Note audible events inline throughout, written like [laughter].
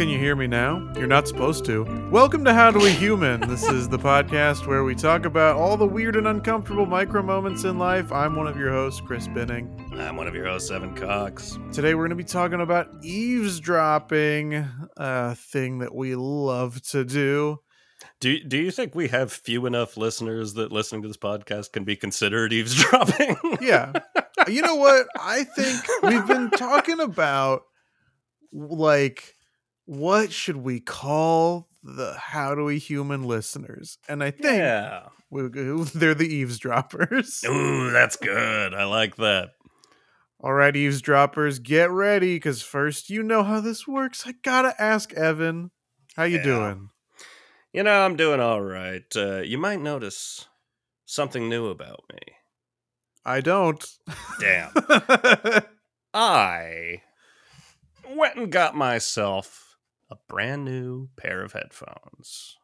can you hear me now? You're not supposed to. Welcome to How Do We Human? This is the podcast where we talk about all the weird and uncomfortable micro moments in life. I'm one of your hosts, Chris Binning. I'm one of your hosts, Evan Cox. Today we're going to be talking about eavesdropping, a thing that we love to do. Do do you think we have few enough listeners that listening to this podcast can be considered [laughs] eavesdropping? Yeah. you know what? I think we've been [laughs] talking about like what should we call the how do we human listeners? And I think yeah. we, [laughs] they're the eavesdroppers. Ooh, that's good. I like that. All right, eavesdroppers, get ready because first, you know how this works. I gotta ask Evan, how you Yeah. doing? You know, I'm doing all right. Uh, you might notice something new about me. I don't. Damn. [laughs] I went and got myself a brand new pair of headphones.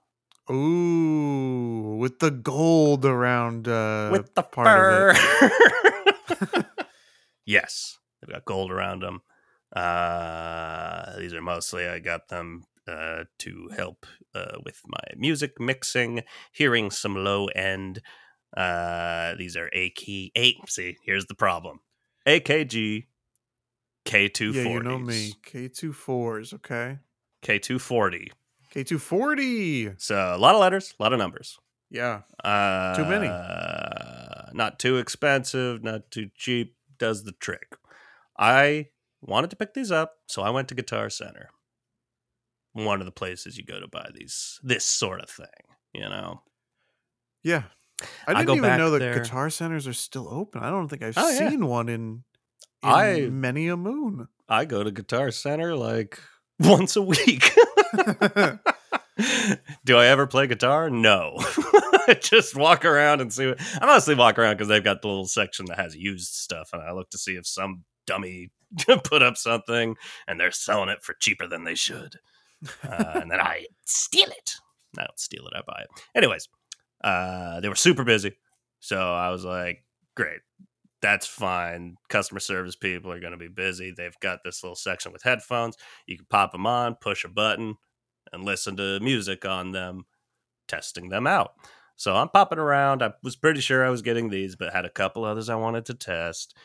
Ooh, with the gold around uh, with the part of it. fur. [laughs] [laughs] yes, they've got gold around them. Uh, these are mostly I got them uh, to help uh, with my music mixing, hearing some low end. Uh, these are A key eight. See, here's the problem: AKG K two Yeah, you know me. K24s, okay? K two forty. K240. K240. So a lot of letters, a lot of numbers. Yeah. Uh, Too many. Not too expensive, not too cheap. Does the trick. I wanted to pick these up, so I went to Guitar Center. One of the places you go to buy these, this sort of thing, you know. Yeah. I I didn't go even know that there- guitar centers are still open. I don't think I've Oh, yeah. seen one in, in I- many a moon. I go to Guitar Center like [laughs] once a week. [laughs] Do I ever play guitar? No. [laughs] Just walk around and see what I mostly walk around because they've got the little section that has used stuff, and I look to see if some dummy put up something and they're selling it for cheaper than they should. Uh, and then I steal it. I don't steal it, I buy it. Anyways, uh, they were super busy. So I was like, great, that's fine. Customer service people are going to be busy. They've got this little section with headphones. You can pop them on, push a button, and listen to music on them, testing them out. So I'm popping around. I was pretty sure I was getting these, but had a couple others I wanted to test.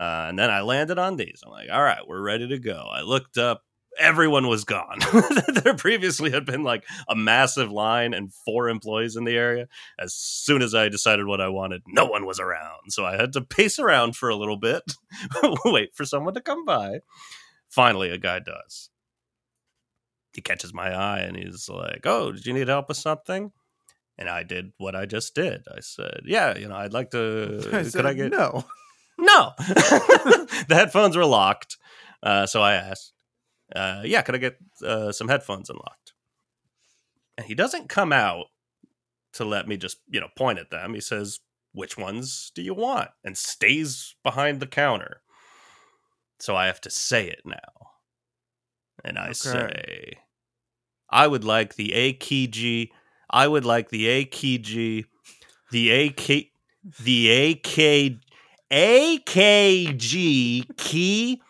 Uh, and then I landed on these. I'm like, all right, we're ready to go. I looked up. Everyone was gone. [laughs] there previously had been like a massive line and four employees in the area. As soon as I decided what I wanted, no one was around. So I had to pace around for a little bit, [laughs] wait for someone to come by. Finally, a guy does. He catches my eye and he's like, Oh, did you need help with something? And I did what I just did. I said, Yeah, you know, I'd like to. [laughs] I could said, I get. no? No. the headphones were locked. Uh, so I asked, uh, yeah, could I get uh, some headphones unlocked? And he doesn't come out to let me just, you know, point at them. He says, which ones do you want? And stays behind the counter. So I have to say it now. And I Okay. say, I would like the AKG. I would like the AKG, the AK, the AK, AKG key,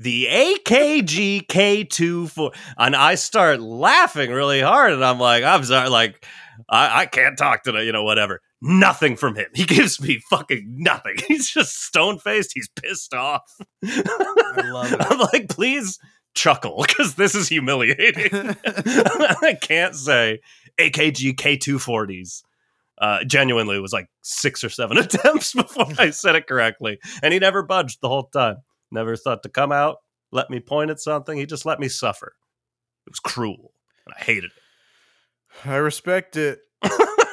the AKG K24. And I start laughing really hard. And I'm like, I'm sorry, like, I, I can't talk to the, you know, whatever. Nothing from him. He [laughs] gives me fucking nothing. [laughs] He's just stone faced. He's pissed off. I love it. [laughs] I'm like, please chuckle because this is humiliating. I can't say AKG K240s. Uh, genuinely, it was like six or seven attempts before I said it correctly. And he never budged the whole time. Never thought to come out, let me point at something. He just let me suffer. It was cruel. And I hated it. I respect it. [laughs]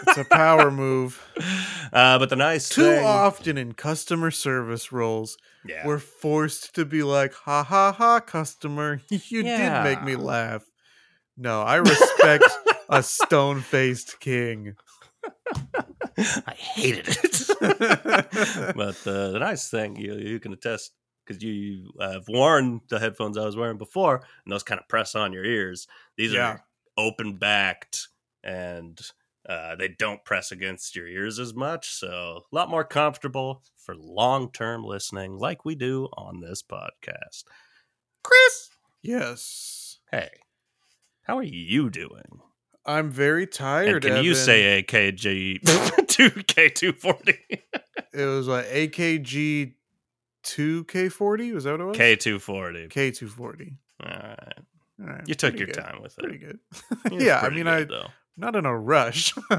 It's a power move. Uh, but the nice Too thing, often in customer service roles, yeah, we're forced to be like, ha ha ha, customer. [laughs] You did make me laugh. No, I respect [laughs] a stone faced king. I hated it. but uh, the nice thing you you can attest because you have worn the headphones I was wearing before, and those kind of press on your ears. These Yeah. are open backed and uh, they don't press against your ears as much, so a lot more comfortable for long term listening, like we do on this podcast. Chris, Yes. hey, How are you doing? I'm very tired. And can you say AKG [laughs] two K two forty it was like AKG two K forty? Was that what it was? K two forty? K two forty. All right, All right, you took pretty your good, time with it. Pretty good. It [laughs] yeah, I mean, good, I though. not in a rush. [laughs] [laughs]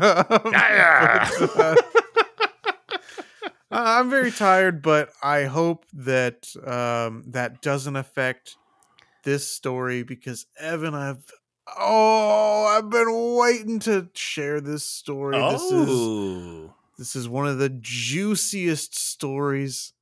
Uh, I'm very tired, but I hope that um, that doesn't affect this story because Evan, I've oh, I've been waiting to share this story. This is Oh, this is one of the juiciest stories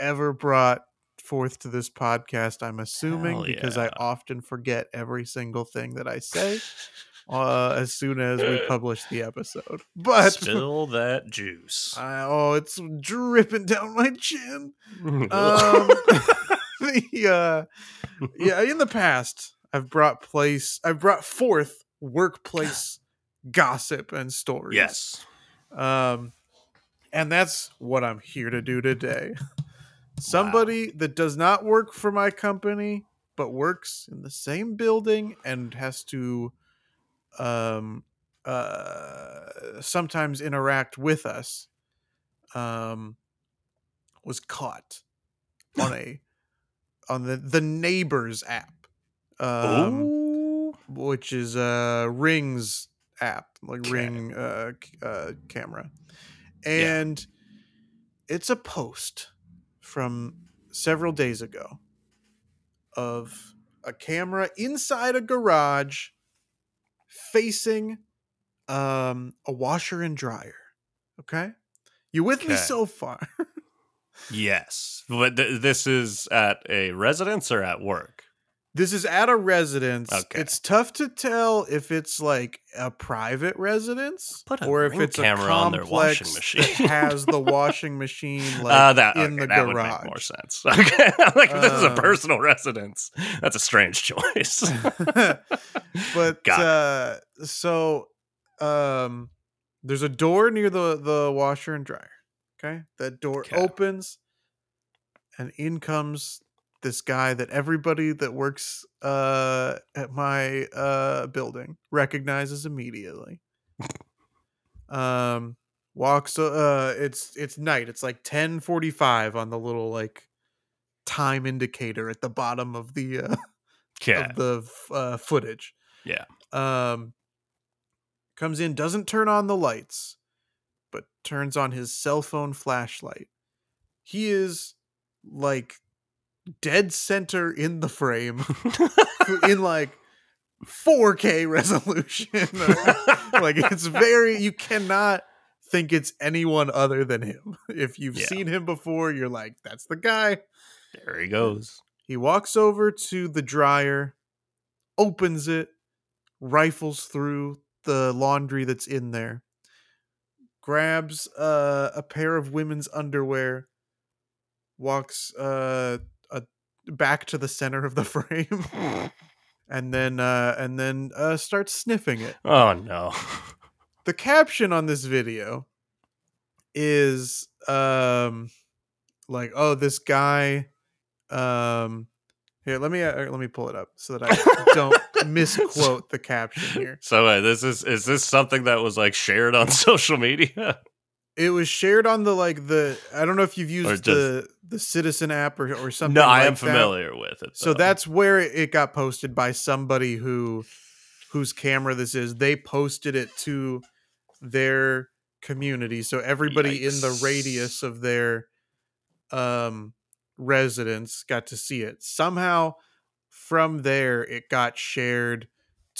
ever brought forth to this podcast. I'm assuming Hell because I often forget every single thing that I say [laughs] uh, as soon as we [laughs] publish the episode. [laughs] But spill that juice. I, oh, it's dripping down my chin. Um, the, uh, yeah, in the past, I've brought place, I've brought forth workplace gossip and stories. yes. Um, and that's what I'm here to do today. Somebody that does not work for my company, but works in the same building and has to um uh sometimes interact with us um was caught on a [laughs] on the the neighbors app um Ooh. which is a rings app like Okay. ring uh, uh camera Yeah. and it's a post from several days ago of a camera inside a garage facing um a washer and dryer okay you with me so far [laughs] Yes. But th- this is at a residence or at work? This is at a residence. Okay. It's tough to tell if it's like a private residence a or if it's a camera on their complex washing that machine. has the [laughs] washing machine like uh, that, in okay, the that would garage. make more sense. [laughs] Okay. like, if this is a Um, personal residence. That's a strange [laughs] choice. but uh so um there's a door near the the washer and dryer. Okay? That door Okay. opens and in comes this guy that everybody that works uh at my uh building recognizes immediately. um walks uh it's it's night. It's like 10:45 on the little like time indicator at the bottom of the uh okay. of the uh, footage. Yeah. Um, comes in, doesn't turn on the lights, but turns on his cell phone flashlight. He is like dead center in the frame [laughs] [laughs] in like 4K resolution. [laughs] like it's very you cannot think it's anyone other than him. If you've Yeah. seen him before, you're like, that's the guy. there he goes. He walks over to the dryer, opens it, rifles through the laundry that's in there, grabs uh, a pair of women's underwear, walks uh, back to the center of the [laughs] frame, and then uh, and then uh, starts sniffing it. Oh no. The caption on this video is um like oh this guy um here let me uh, let me pull it up so that I don't [laughs] misquote the caption here. So uh, this is is this something that was like shared on [laughs] social media? It was shared on the like the I don't know if you've used just- the the Citizen app or or something. no, I am that. familiar with it. So that's where it it got posted by somebody who whose camera this is. They posted it to their community. So everybody in the radius of their um residence got to see it. Somehow from there it got shared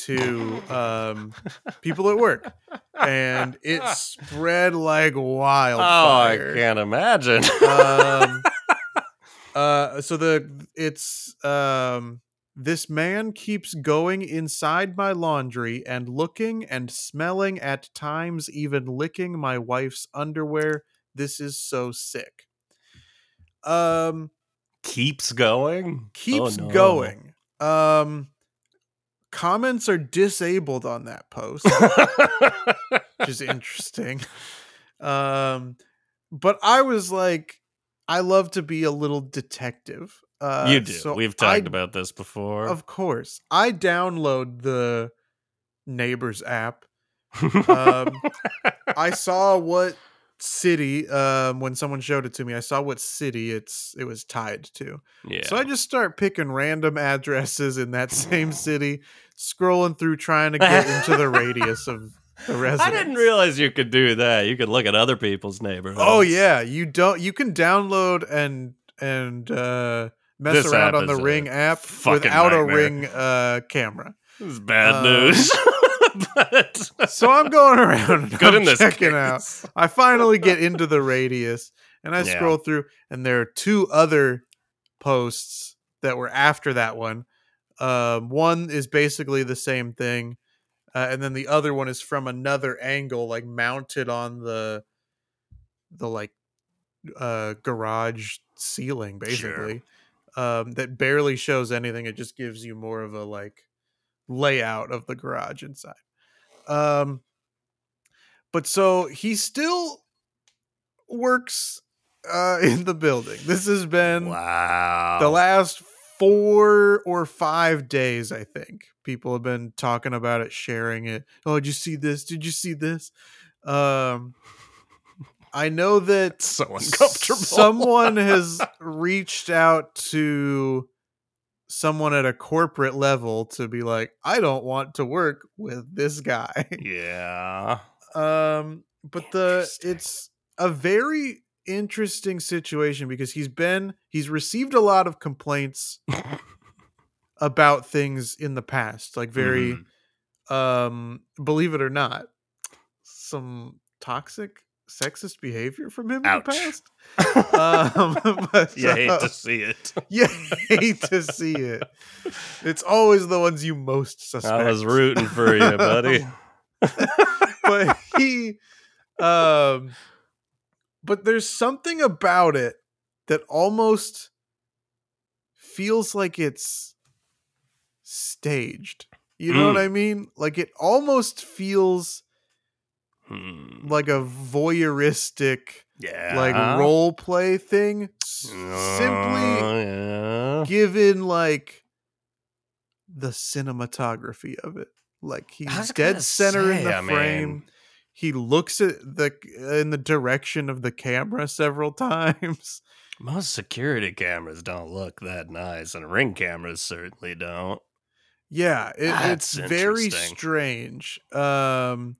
to um people at work and it spread like wildfire. Oh, I can't imagine. um [laughs] uh so the it's um this man keeps going inside my laundry and looking and smelling at times even licking my wife's underwear this is so sick um Keeps going. Oh, keeps no. going um comments are disabled on that post which is interesting. Um, but I was like, I love to be a little detective. Uh, you do. so We've talked I- about this before. Of course, I download the Neighbors app. [laughs] um, I saw what city um, when someone showed it to me. I saw what city it's it was tied to. yeah. So I just start picking random [laughs] addresses in that same [laughs] city, scrolling through trying to get into the radius of the residents. [laughs] I didn't realize you could do that. You could look at other people's neighborhoods. Oh yeah, you don't. You can download and and uh, mess This around on the Ring app without a. Ring uh, camera. This is bad Uh, news. But [laughs] So I'm going around and [laughs] good I'm in this checking out. I finally get into the radius and I Yeah. scroll through, and there are two other posts that were after that one. Um, one is basically the same thing, uh, and then the other one is from another angle, like mounted on the the like uh, garage ceiling, basically. Um, that barely shows anything. It just gives you more of a like layout of the garage inside. Um, but so he still works uh, [laughs] in the building. This has been Wow. the last four or five days, I think. People have been talking about it, sharing it. Oh, did you see this? Did you see this? Um, I know [laughs] that so uncomfortable. someone has [laughs] reached out to someone at a corporate level to be like, I don't want to work with this guy. [laughs] yeah. Um, but the it's a very interesting situation because he's been he's received a lot of complaints [laughs] about things in the past, like very Mhm. um believe it or not, some toxic sexist behavior from him Ouch. in the past. [laughs] Um, [laughs] but, you hate uh, to see it. [laughs] you hate to see it. It's always the ones you most suspect. I was rooting for you, buddy. but he um but there's something about it that almost feels like it's staged you know what Mm. i mean like it almost feels Hmm. like a voyeuristic yeah. like role play thing s- simply Oh, yeah. given like the cinematography of it like he's dead center in the I frame mean- he looks at the in the direction of the camera several [laughs] times Most security cameras don't look that nice, and ring cameras certainly don't. yeah it, it's very strange um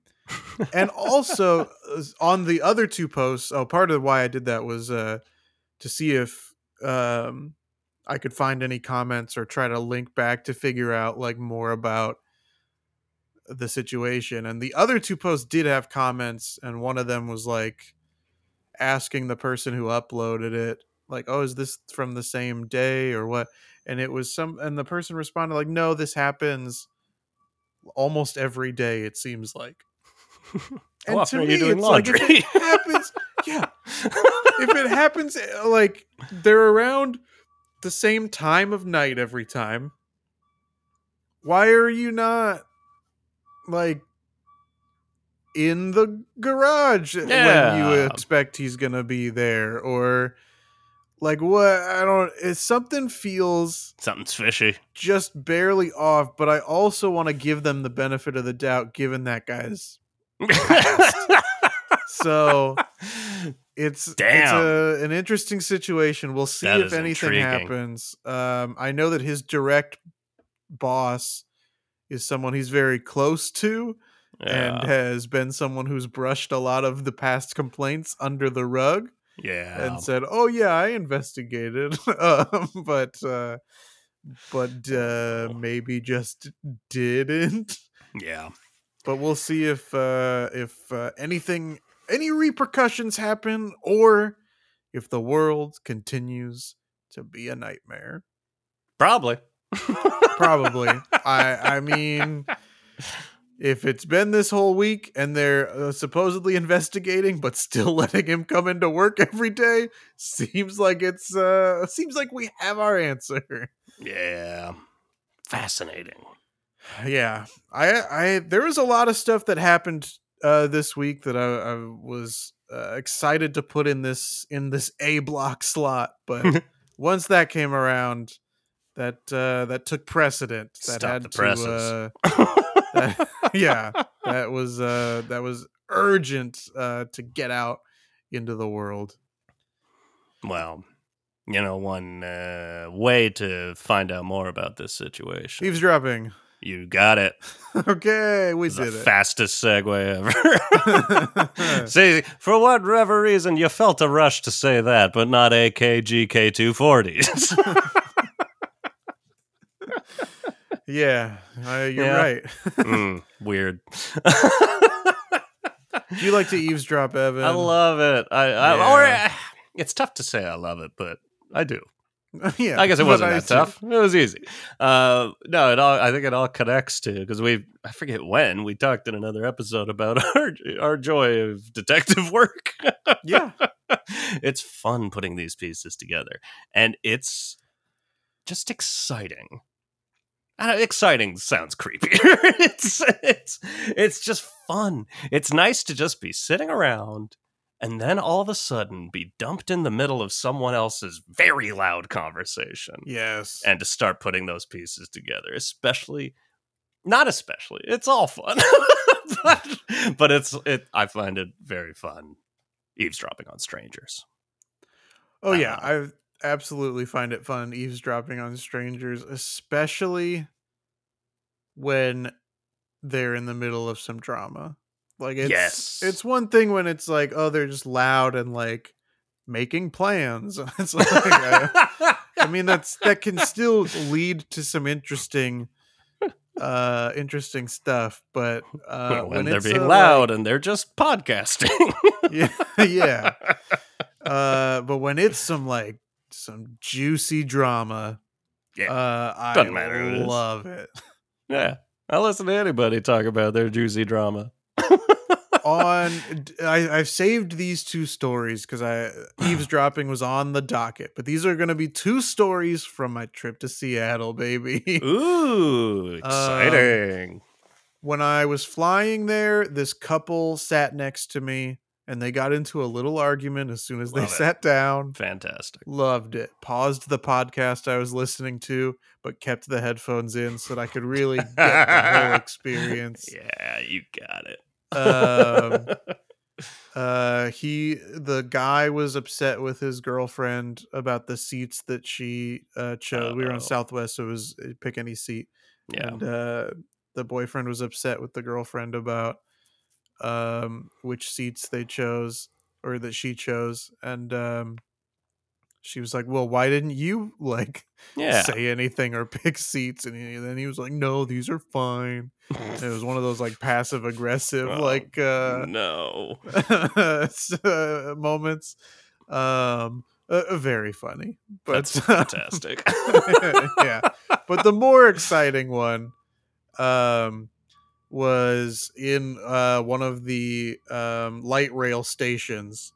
and also uh, on the other two posts oh part of why i did that was uh to see if um i could find any comments or try to link back to figure out like more about the situation. And the other two posts did have comments and one of them was like asking the person who uploaded it like oh is this from the same day or what? And it was some and the person responded like no this happens almost every day it seems like Often are you doing it's like, if laundry? it happens yeah if it happens like they're around the same time of night every time why are you not like in the garage when you expect he's gonna be there or like what i don't it's something feels Something's fishy. just barely off but i also want to give them the benefit of the doubt given that guy's [laughs] so it's it's a, an interesting situation. We'll see That if is anything intriguing. happens. Um, I know that his direct boss is someone he's very close to and yeah. has been someone who's brushed a lot of the past complaints under the rug yeah. and said, "Oh yeah, I investigated," [laughs] um, but uh, but uh, maybe just didn't. yeah. But we'll see if uh, if uh, anything any repercussions happen or if the world continues to be a nightmare. Probably. Probably. [laughs] I I mean if it's been this whole week and they're uh, supposedly investigating but still [laughs] letting him come into work every day seems like it's uh seems like we have our answer. Yeah. Fascinating. Yeah i i there was a lot of stuff that happened uh this week that i, I was uh, excited to put in this in this [laughs] a block slot but [laughs] once that came around, that uh, that took precedent. That Stop had the to, uh, [laughs] that- yeah, that was uh, that was urgent uh, to get out into the world. well, you know, one uh, way to find out more about this situation. Eavesdropping. You got it. [laughs] okay, we the did it. fastest segue ever. [laughs] See, for whatever reason, you felt a rush to say that, but not AKGK 240s. [laughs] yeah, uh, you're Yeah. right. mm, weird. Do you like to eavesdrop, Evan? I love it. I, I or Yeah. uh, it's tough to say I love it, but I do. [laughs] yeah, I guess it wasn't that tough. It was easy. Uh, no, it all. I think it all connects to because we. I forget when we talked in another episode about [laughs] our our joy of detective work. Yeah, [laughs] it's fun putting these pieces together, and it's just exciting. Don't- exciting sounds creepy. it's it's it's just fun. It's nice to just be sitting around and then all of a sudden be dumped in the middle of someone else's very loud conversation yes. and to start putting those pieces together, especially not especially. It's all fun. [laughs] but, but it's it I find it very fun eavesdropping on strangers. Oh I yeah, um, I absolutely find it fun eavesdropping on strangers, especially when they're in the middle of some drama. Like it's Yes. it's one thing when it's like, oh, they're just loud and like making plans. [laughs] it's like I, I mean that's that can still lead to some interesting uh interesting stuff, but uh when, they're it's, being uh, loud and they're just podcasting. yeah, [laughs] yeah. [laughs] Uh but when it's some like some juicy drama, Yeah. uh I Doesn't matter it is. love it. yeah. I listen to anybody talk about their juicy drama. On I, I've saved these two stories because I eavesdropping [sighs] was on the docket, but these are going to be two stories from my trip to Seattle, baby. Ooh, [laughs] um, exciting. when I was flying there, this couple sat next to me and they got into a little argument as soon as they it. sat down. Fantastic. Loved it. Paused the podcast I was listening to, but kept the headphones in so that I could really get the whole [laughs] experience. Yeah, you got it. Um, [laughs] uh he the guy was upset with his girlfriend about the seats that she uh chose we were Uh-oh. on southwest so it was uh, pick any seat yeah. and uh the boyfriend was upset with the girlfriend about um which seats they chose or that she chose and um she was like well why didn't you [laughs] like Yeah. say anything or pick seats and he, then he was like no these are fine it was one of those like passive [laughs] aggressive Oh, like uh no. [laughs] uh, moments um uh, uh, very funny but That's fantastic. yeah but the more exciting one um was in uh one of the um light rail stations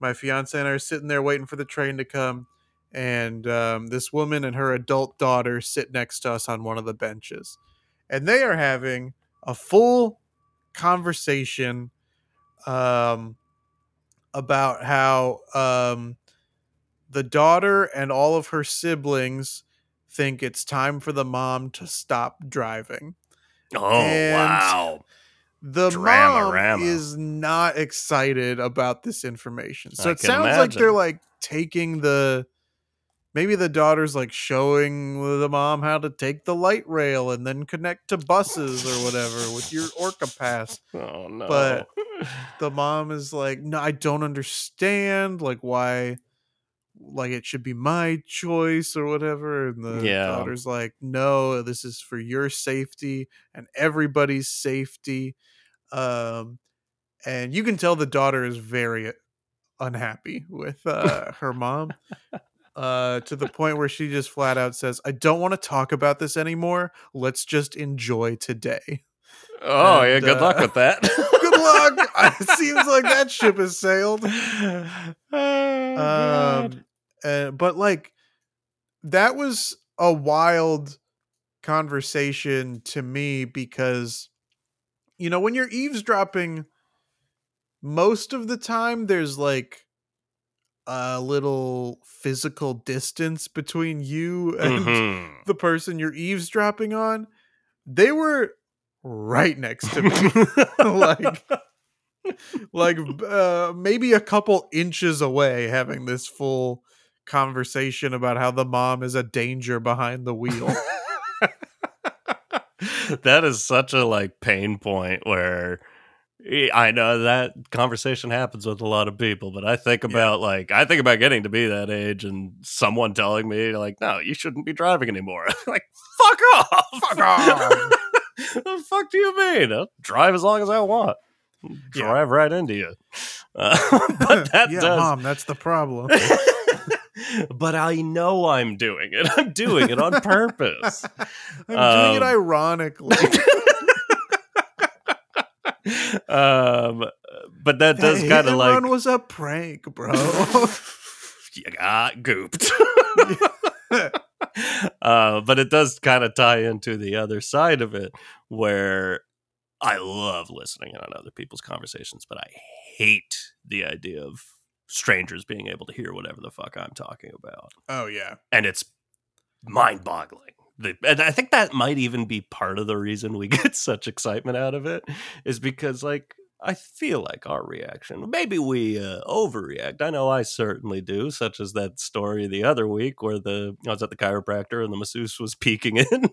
my fiance and i are sitting there waiting for the train to come and um, this woman and her adult daughter sit next to us on one of the benches and they are having a full conversation um, about how um, the daughter and all of her siblings think it's time for the mom to stop driving. Oh, And- wow. The Drama-rama. mom is not excited about this information. So I it sounds like they're like taking the maybe the daughter's like showing the mom how to take the light rail and then connect to buses or whatever with your Orca pass. [laughs] Oh, no. but- [laughs] The mom is like, "No, I don't understand like why like it should be my choice or whatever." And the Yeah. daughter's like, "No, this is for your safety and everybody's safety." Um and you can tell the daughter is very unhappy with uh, her mom uh, to the point where she just flat out says, I don't want to talk about this anymore. Let's just enjoy today. oh, yeah. and, Good luck uh, with that. [laughs] Good luck. [laughs] [laughs] it seems like that ship has sailed. oh. Um, uh, but like, that was a wild conversation to me because, you know, when you're eavesdropping, most of the time there's like a little physical distance between you and Mhm. the person you're eavesdropping on, they were right next to me. [laughs] like [laughs] like uh, maybe a couple inches away having this full conversation about how the mom is a danger behind the wheel. [laughs] that is such a like pain point where eh, I know that conversation happens with a lot of people, but I think Yeah. about like I think about getting to be that age and someone telling me like, no, you shouldn't be driving anymore. [laughs] like, fuck off, Fuck off. [laughs] the fuck do you mean? I'll drive as long as I want. Yeah. Drive right into you. Uh, but that yeah, does mom, that's the problem. But I know I'm doing it. [laughs] I'm doing it on purpose. [laughs] I'm doing it Um, ironically. [laughs] um, but that does kind of like was a prank, bro. you got gooped. uh, but it does kind of tie into the other side of it, where I love listening in on other people's conversations, but I hate the idea of strangers being able to hear whatever the fuck I'm talking about. oh yeah. and it's mind-boggling. The, and I think that might even be part of the reason we [laughs] get such excitement out of it, is because like I feel like our reaction, maybe we uh, overreact. I know I certainly do, such as that story the other week where the I was at the chiropractor and the masseuse was peeking [laughs] in,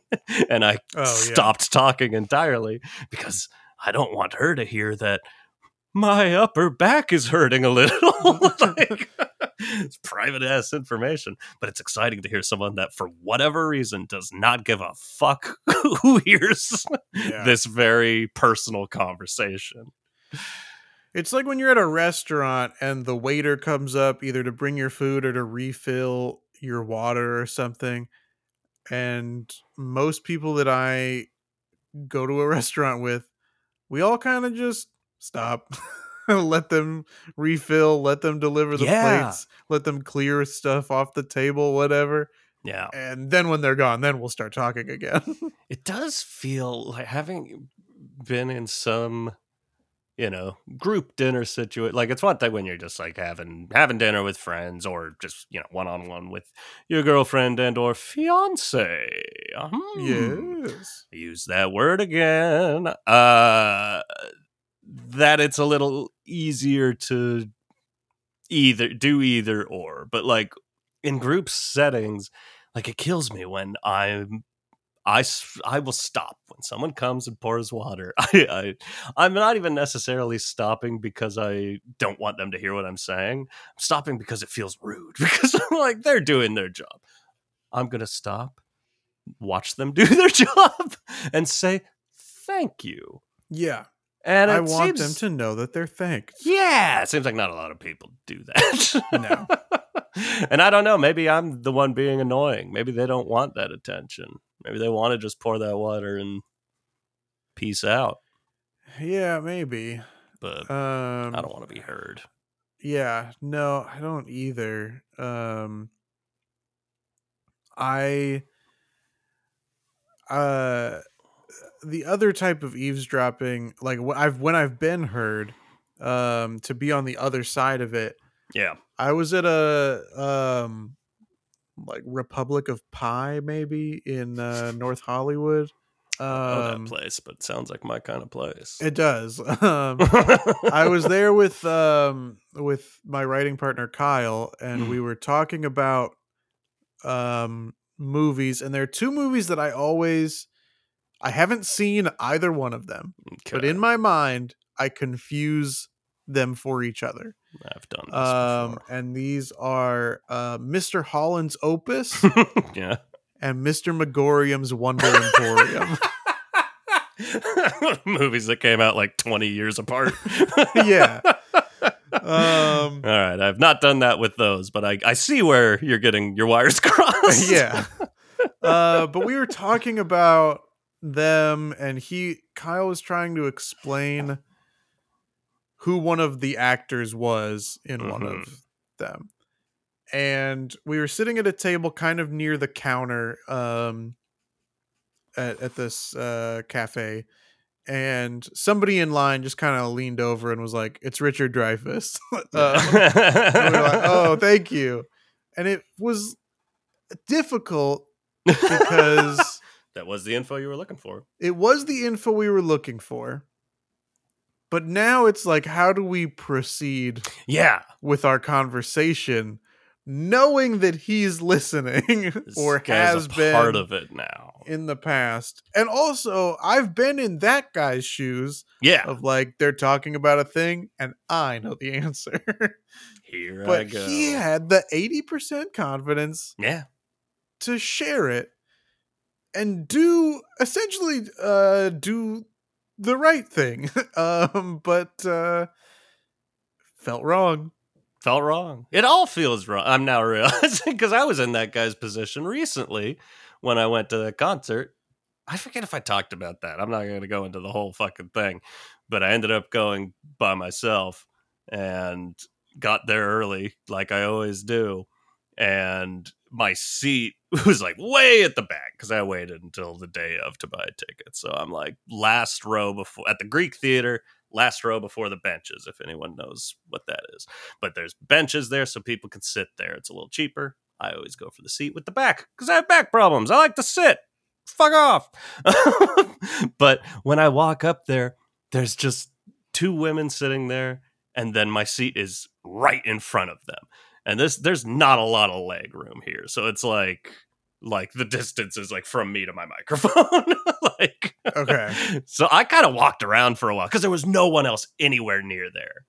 and I Oh, yeah. stopped talking entirely because I don't want her to hear that my upper back is hurting a little. [laughs] [laughs] like, it's private ass information, but it's exciting to hear someone that, for whatever reason, does not give a fuck [laughs] who hears Yeah. this very personal conversation. It's like when you're at a restaurant and the waiter comes up either to bring your food or to refill your water or something. And most people that I go to a restaurant with, we all kind of just stop, [laughs] let them refill, let them deliver the Yeah. plates, let them clear stuff off the table, whatever. Yeah. And then when they're gone, then we'll start talking again. [laughs] It does feel like having been in some, you know, group dinner situation. Like it's one thing when you're just like having having dinner with friends or just you know one on one with your girlfriend and or fiance. Hmm. yes. use that word again. Uh, that it's a little easier to either do either or, but like in group settings, like it kills me when I'm. I, I will stop when someone comes and pours water. [laughs] I, I I'm not even necessarily stopping because I don't want them to hear what I'm saying. I'm stopping because it feels rude [laughs] because I'm like they're doing their job. I'm gonna stop, watch them [laughs] do their job, and say thank you. Yeah. And I want them to know that they're thanked. Yeah, it seems like not a lot of people do that. No. [laughs] and I don't know. Maybe I'm the one being annoying. Maybe they don't want that attention. Maybe they want to just pour that water and peace out. Yeah, maybe. But Um I don't want to be heard. Yeah, no, I don't either. Um I uh the other type of eavesdropping, like wh- I've when I've been heard um to be on the other side of it. Yeah. I was at a um like Republic of Pie maybe in uh North Hollywood. I don't know Um that place, but it sounds like my kind of place. it does. [laughs] Um [laughs] I was there with um with my writing partner Kyle and we were talking about um movies and there are two movies that I always I haven't seen either one of them, but in my mind I confuse them for each other. I've done this Um and these are uh Mr. Holland's Opus [laughs] yeah. and Mr. Magorium's Wonder Emporium. [laughs] [laughs] Movies that came out like 20 years apart. yeah. Um All right, I've not done that with those, but I, I see where you're getting your wires crossed. yeah. Uh, but we were talking about them, and he Kyle was trying to explain who one of the actors was in one Mhm. of them, and we were sitting at a table kind of near the counter um, at at this uh, cafe, and somebody in line just kind of leaned over and was like, "It's Richard Dreyfuss." [laughs] uh, we like, "Oh, thank you," and it was difficult [laughs] because that was the info you were looking for. it was the info we were looking for. But now it's like, how do we proceed Yeah. with our conversation, knowing that he's listening [laughs] or has been part of it now. in the past? And also, I've been in that guy's shoes Yeah. of like they're talking about a thing and I know the [laughs] answer. Here I go. he had the 80% confidence yeah. to share it and do essentially uh do the right thing [laughs] um but uh felt wrong Felt wrong. It all feels wrong. I'm now [laughs] realizing because I was in that guy's position recently when I went to the concert. I forget if I talked about that. I'm not going to go into the whole fucking thing, but I ended up going by myself and got there early, like I always do. And my seat [laughs] was like way at the back because I waited until the day of to buy a ticket. So I'm like last row before at the Greek Theater, last row before the benches, if anyone knows what that is. But there's benches there so people can sit there. It's a little cheaper. I always go for the seat with the back because I have back problems. I like to sit. Fuck off. [laughs] but when I walk up there, there's just two women sitting there, and then my seat is right in front of them. And this there's not a lot of leg room here. So it's like like the distance is like from me to my microphone. [laughs] like okay so I kind of walked around for a while because there was no one else anywhere near there.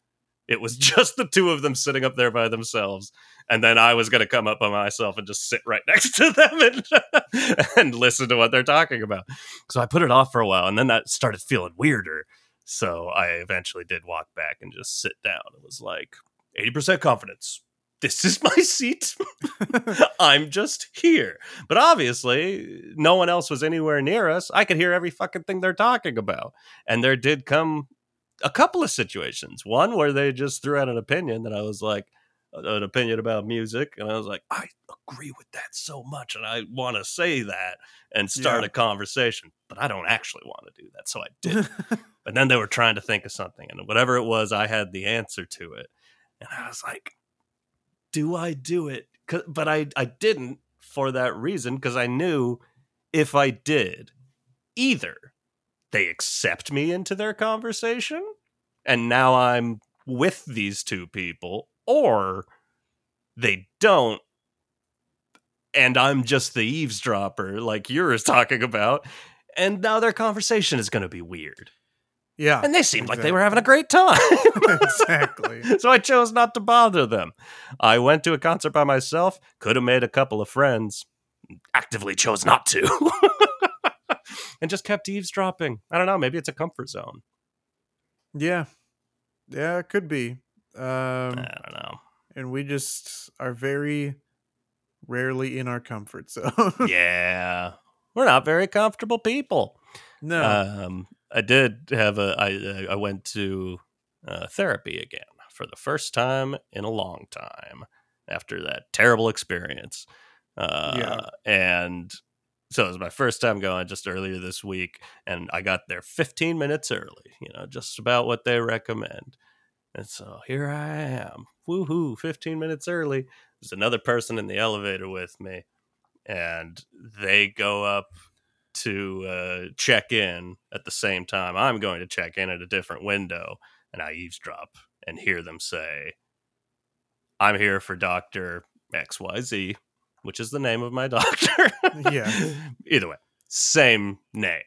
It was mm-hmm. just the two of them sitting up there by themselves. And then I was going to come up by myself and just sit right [laughs] next to them and, [laughs] and listen to what they're talking about. So I put it off for a while and then that started feeling weirder. So I eventually did walk back and just sit down. It was like 80% confidence. This is my seat. [laughs] I'm just here. But obviously, no one else was anywhere near us. I could hear every fucking thing they're talking about. And there did come a couple of situations. One where they just threw out an opinion that I was like, uh, an opinion about music. And I was like, I agree with that so much. And I want to say that and start Yeah. a conversation. But I don't actually want to do that. So I [laughs] did. but then they were trying to think of something. And whatever it was, I had the answer to it. And I was like, do I do it? But I, I didn't for that reason because I knew if I did, either they accept me into their conversation and now I'm with these two people, or they don't. And I'm just the eavesdropper, like you're talking about. And now their conversation is going to be weird. Yeah And they seemed like they were having a great time. [laughs] [laughs] exactly so I chose not to bother them. I went to a concert by myself, could have made a couple of friends, actively chose not to. [laughs] and just kept eavesdropping. I don't know, maybe it's a comfort zone. yeah yeah it could be um I don't know. and we just are very rarely in our comfort zone yeah. We're not very comfortable people. no Um, I did have a. I I went to uh, therapy again for the first time in a long time after that terrible experience. Uh, Yeah. and so it was my first time going just earlier this week, and I got there 15 minutes early. You know, just about what they recommend. And so here I am, woohoo! 15 minutes early. There's another person in the elevator with me, and they go up to uh, check in at the same time I'm going to check in at a different window, and I eavesdrop and hear them say, "I'm here for Doctor X Y Z," which is the name of my [laughs] doctor. Yeah. Either way, same name.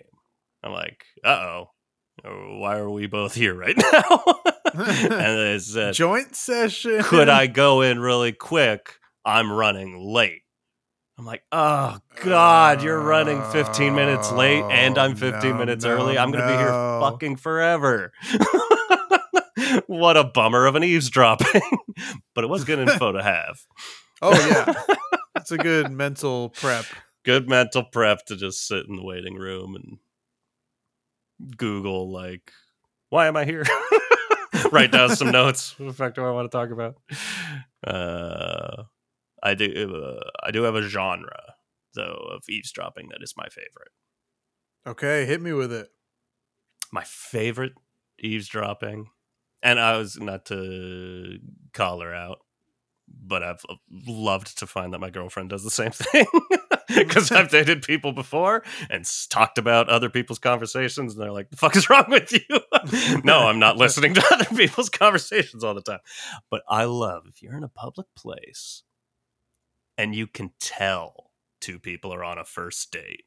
I'm like, uh oh. Why are we both here right [laughs] now? and they [laughs] said, joint session could I go in really quick? I'm running late. I'm like, oh God, you're running 15 minutes late and I'm 15 Oh, No, minutes no, early. I'm gonna be here fucking forever. [laughs] what a bummer of an eavesdropping. [laughs] but it was good info to have. oh yeah [laughs] it's a good mental prep Good mental prep to just sit in the waiting room and Google like, why am I here? Write down some notes. What the fuck do I want to talk about? Uh, I do. Uh, I do have a genre though of eavesdropping that is my favorite. okay hit me with it My favorite eavesdropping, and I was not to call her out, but I've loved to find that my girlfriend does the same [laughs] thing because I've [laughs] dated people before and talked about other people's conversations, and they're like, "The fuck is wrong with you?" [laughs] no, I'm not listening to other people's conversations all the time. But I love if you're in a public place and you can tell two people are on a first date.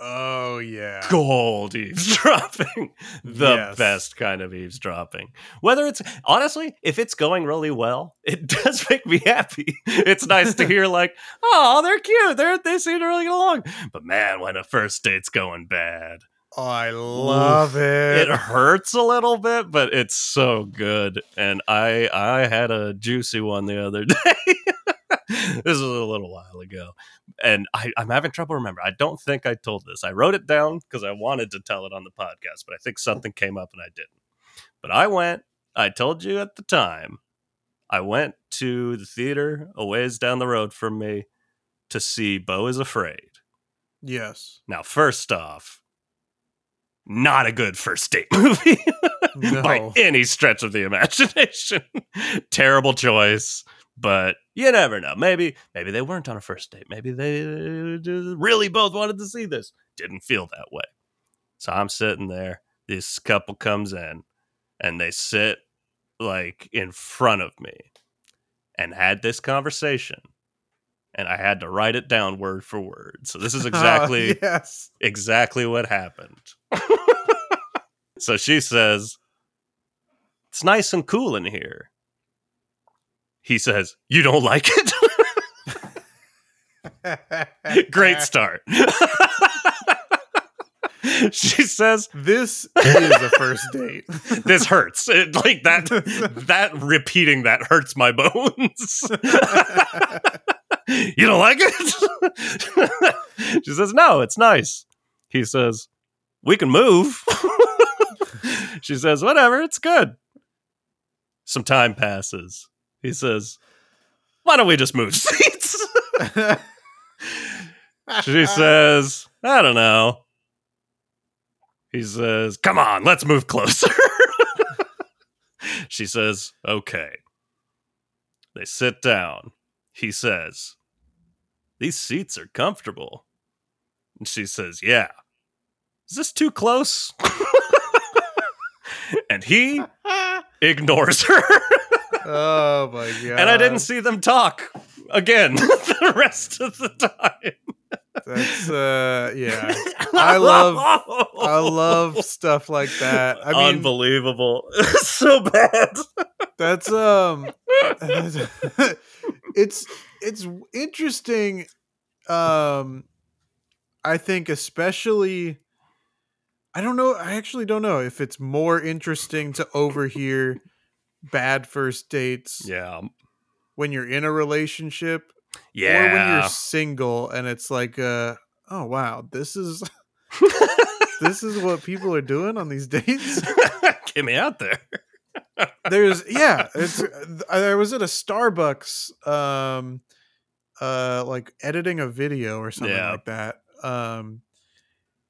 Oh yeah. Gold [laughs] eavesdropping. the Yes. best kind of eavesdropping. Whether it's honestly, if it's going really well, it [laughs] does make me happy. It's nice to hear like, [laughs] oh, they're cute. They're they seem to really get along. But man, when a first date's going bad, Oh, I love it. it hurts a little bit, but it's so good. And I I had a juicy one the other day. [laughs] this was a little while ago, and I, I'm having trouble remember. I don't think I told this. I wrote it down because I wanted to tell it on the podcast, but I think something came up and I didn't. But I went. I told you at the time. I went to the theater a ways down the road from me to see Beau is Afraid. Yes. Now, first off, not a good first date movie [laughs] by any stretch of the imagination. [laughs] Terrible choice, but you never know. Maybe maybe they weren't on a first date. Maybe they really both wanted to see this. Didn't feel that way. So I'm sitting there. This couple comes in and they sit like in front of me and had this conversation. And I had to write it down word for word. So this is [laughs] oh, exactly yes. exactly what happened. [laughs] so she says, It's nice and cool in here. He says, You don't like it? [laughs] Great start. [laughs] she says, This is a first date. [laughs] This hurts. It, like that that repeating that hurts my bones. you don't like it? she says, No, it's nice. He says, We can move. she says, Whatever, it's good. Some time passes. He says, Why don't we just move seats? she says, I don't know. He says, Come on, let's move closer. she says, Okay. They sit down. He says, These seats are comfortable. And she says, Yeah. Is this too close? [laughs] and he ignores her. Oh my god. and I didn't see them talk again [laughs] the rest of the time. That's uh yeah. [laughs] I love- I love [laughs] stuff like that. I mean unbelievable. so bad. that's um it's it's interesting um I think especially I don't know I actually don't know if it's more interesting to overhear bad first dates Yeah. when you're in a relationship Yeah. or when you're single and it's like uh oh wow this is [laughs] this is what people are doing on these [laughs] dates [laughs] Get me out there. there's yeah it's i was at a starbucks um uh like editing a video or something Yeah. like that um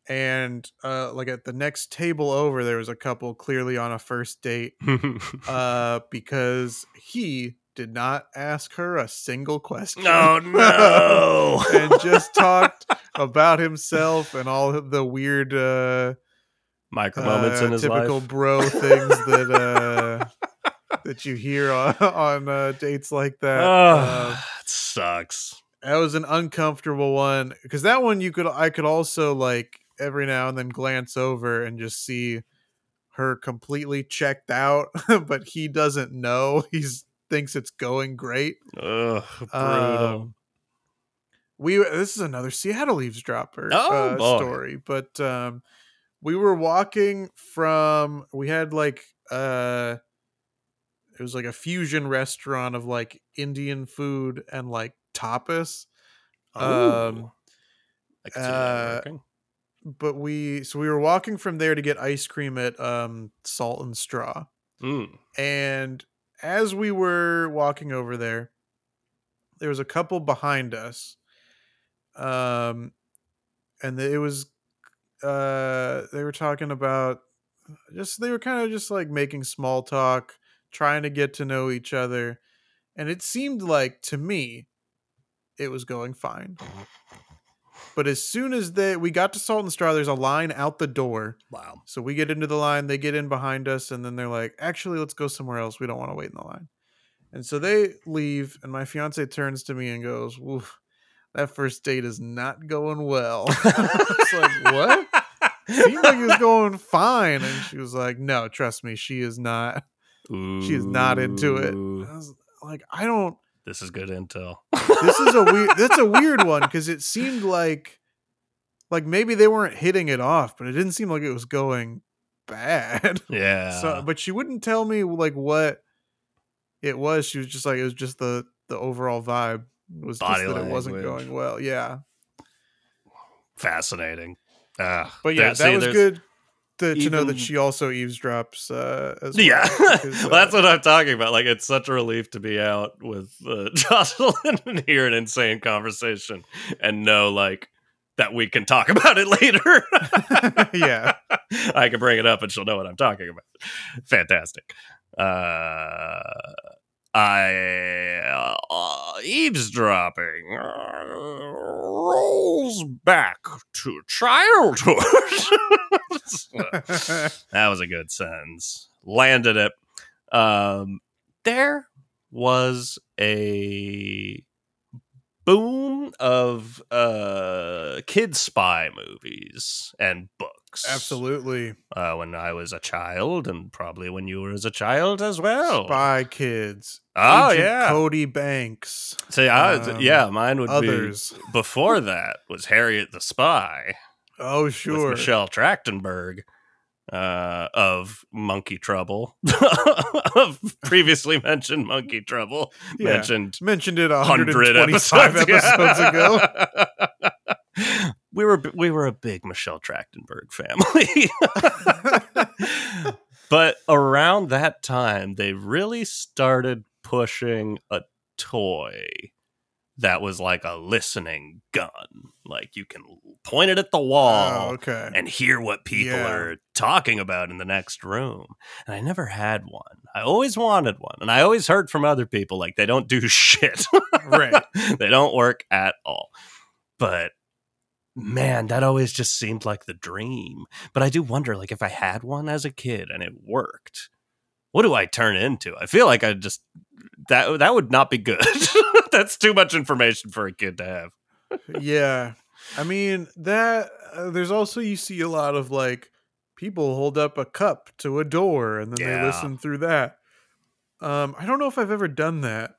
and uh like at the next table over there was a couple clearly on a first date [laughs] uh because he did not ask her a single question no, no. [laughs] and just talked about himself and all the weird uh Micro moments uh, in his typical life. bro things that uh that you hear on, on uh, dates like that. Uh, Oh, it sucks. that was an uncomfortable one because that one you could I could also like every now and then glance over and just see her completely checked out, [laughs] but he doesn't know. [laughs] He thinks it's going great. Ugh, brutal. Um, we this is another Seattle eavesdropper Oh, uh, story, but um, we were walking from we had like uh, it was like a fusion restaurant of like Indian food and like tapas. Um, Ooh. Can uh. But we so we were walking from there to get ice cream at um, Salt and Straw. Mm. And as we were walking over there, there was a couple behind us. Um, and it was uh they were talking about just they were kind of just like making small talk, trying to get to know each other, and it seemed like to me it was going fine. But as soon as they we got to Salt and Straw, there's a line out the door. Wow. So we get into the line, they get in behind us, and then they're like, actually, let's go somewhere else. We don't want to wait in the line. And so they leave, and my fiance turns to me and goes, Oof, that first date is not going well. [laughs] it's like, what? Seemed like it was going fine. And she was like, No, trust me, she is not she is not into it. I was like, I don't This is good intel. this is a weird that's a weird one because it seemed like like maybe they weren't hitting it off, but it didn't seem like it was going bad. [laughs] yeah. So, but she wouldn't tell me like what it was. She was just like it was just the the overall vibe It was Body just that it wasn't going well. Yeah, Fascinating. Uh, but yeah, that was good to, to know that she also eavesdrops. Uh, as well, Yeah, [laughs] because, well, that's uh, what I'm talking about. Like, it's such a relief to be out with uh, [laughs] Jocelyn and hear an insane conversation and know, like, that we can talk [laughs] about it later. yeah. I can bring it up and she'll know what I'm talking about. Fantastic. Uh, I uh, eavesdropping uh, rolls back to childhood. [laughs] that was a good sentence. Landed it. Um, there was a boom of uh kid spy movies and books Absolutely, uh, when I was a child, and probably when you were as a child as well. Spy Kids. Oh Agent yeah. Cody Banks. See, I, um, yeah, mine would Others. be [laughs] before that was Harriet the Spy Oh with sure. Michelle Trachtenberg uh, of Monkey Trouble, of [laughs] previously mentioned Monkey Trouble, Yeah. mentioned Mentioned it hundred 125 episodes, [laughs] episodes ago. We were we were a big Michelle Trachtenberg family. [laughs] but around that time, they really started pushing a toy that was like a listening gun. Like you can point it at the oh, wall Oh, okay. and hear what people Yeah. are talking about in the next room. And I never had one. I always wanted one. And I always heard from other people like they don't do [laughs] shit. Right. they don't work at all. But man, that always just seemed like the dream. But I do wonder like if I had one as a kid and it worked, what do I turn into? I feel like I just that that would not be good. [laughs] That's too much information for a kid to have. yeah i mean that uh, there's also you see a lot of like people hold up a cup to a door and then Yeah. they listen through that um i don't know if i've ever done that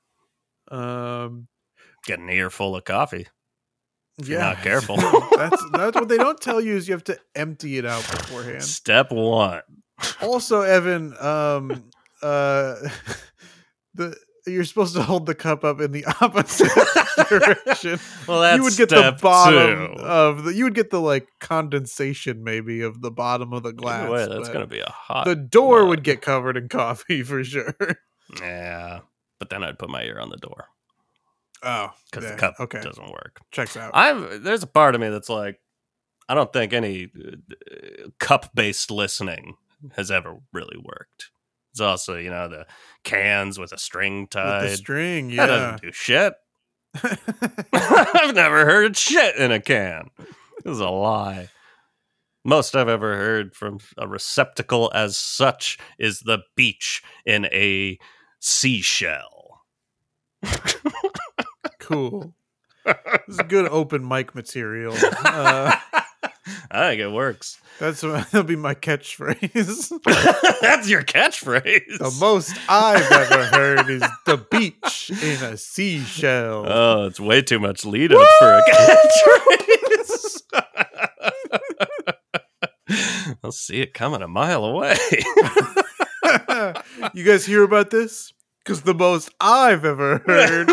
um Get an earful of coffee. Yeah you're not careful. [laughs] that's that's what they don't tell you is you have to empty it out beforehand Step one. also evan um uh [laughs] the you're supposed to hold the cup up in the [laughs] opposite direction Well, that's you would get the bottom two. of the you would get the like condensation maybe of the bottom of the glass way, that's gonna be a hot. the door mug. would get covered in coffee for sure Yeah, but then I'd put my ear on the door oh because yeah, the cup okay doesn't work. checks out I'm there's a part of me that's like, I don't think any uh, cup based listening has ever really worked. It's also you know the cans with a string with tied. the string that yeah doesn't do shit. [laughs] [laughs] I've never heard shit in a can. This is a lie. Most I've ever heard from a receptacle as such is the beach in a seashell. [laughs] cool [laughs] this is good open mic material uh, I think it works. that's [laughs] that'll be my catchphrase [laughs] That's your catchphrase. the most i've ever heard is the beach in a seashell Oh, it's way too much lead up for a catchphrase. I'll see it coming a mile away. you guys hear about this? Because the most I've ever heard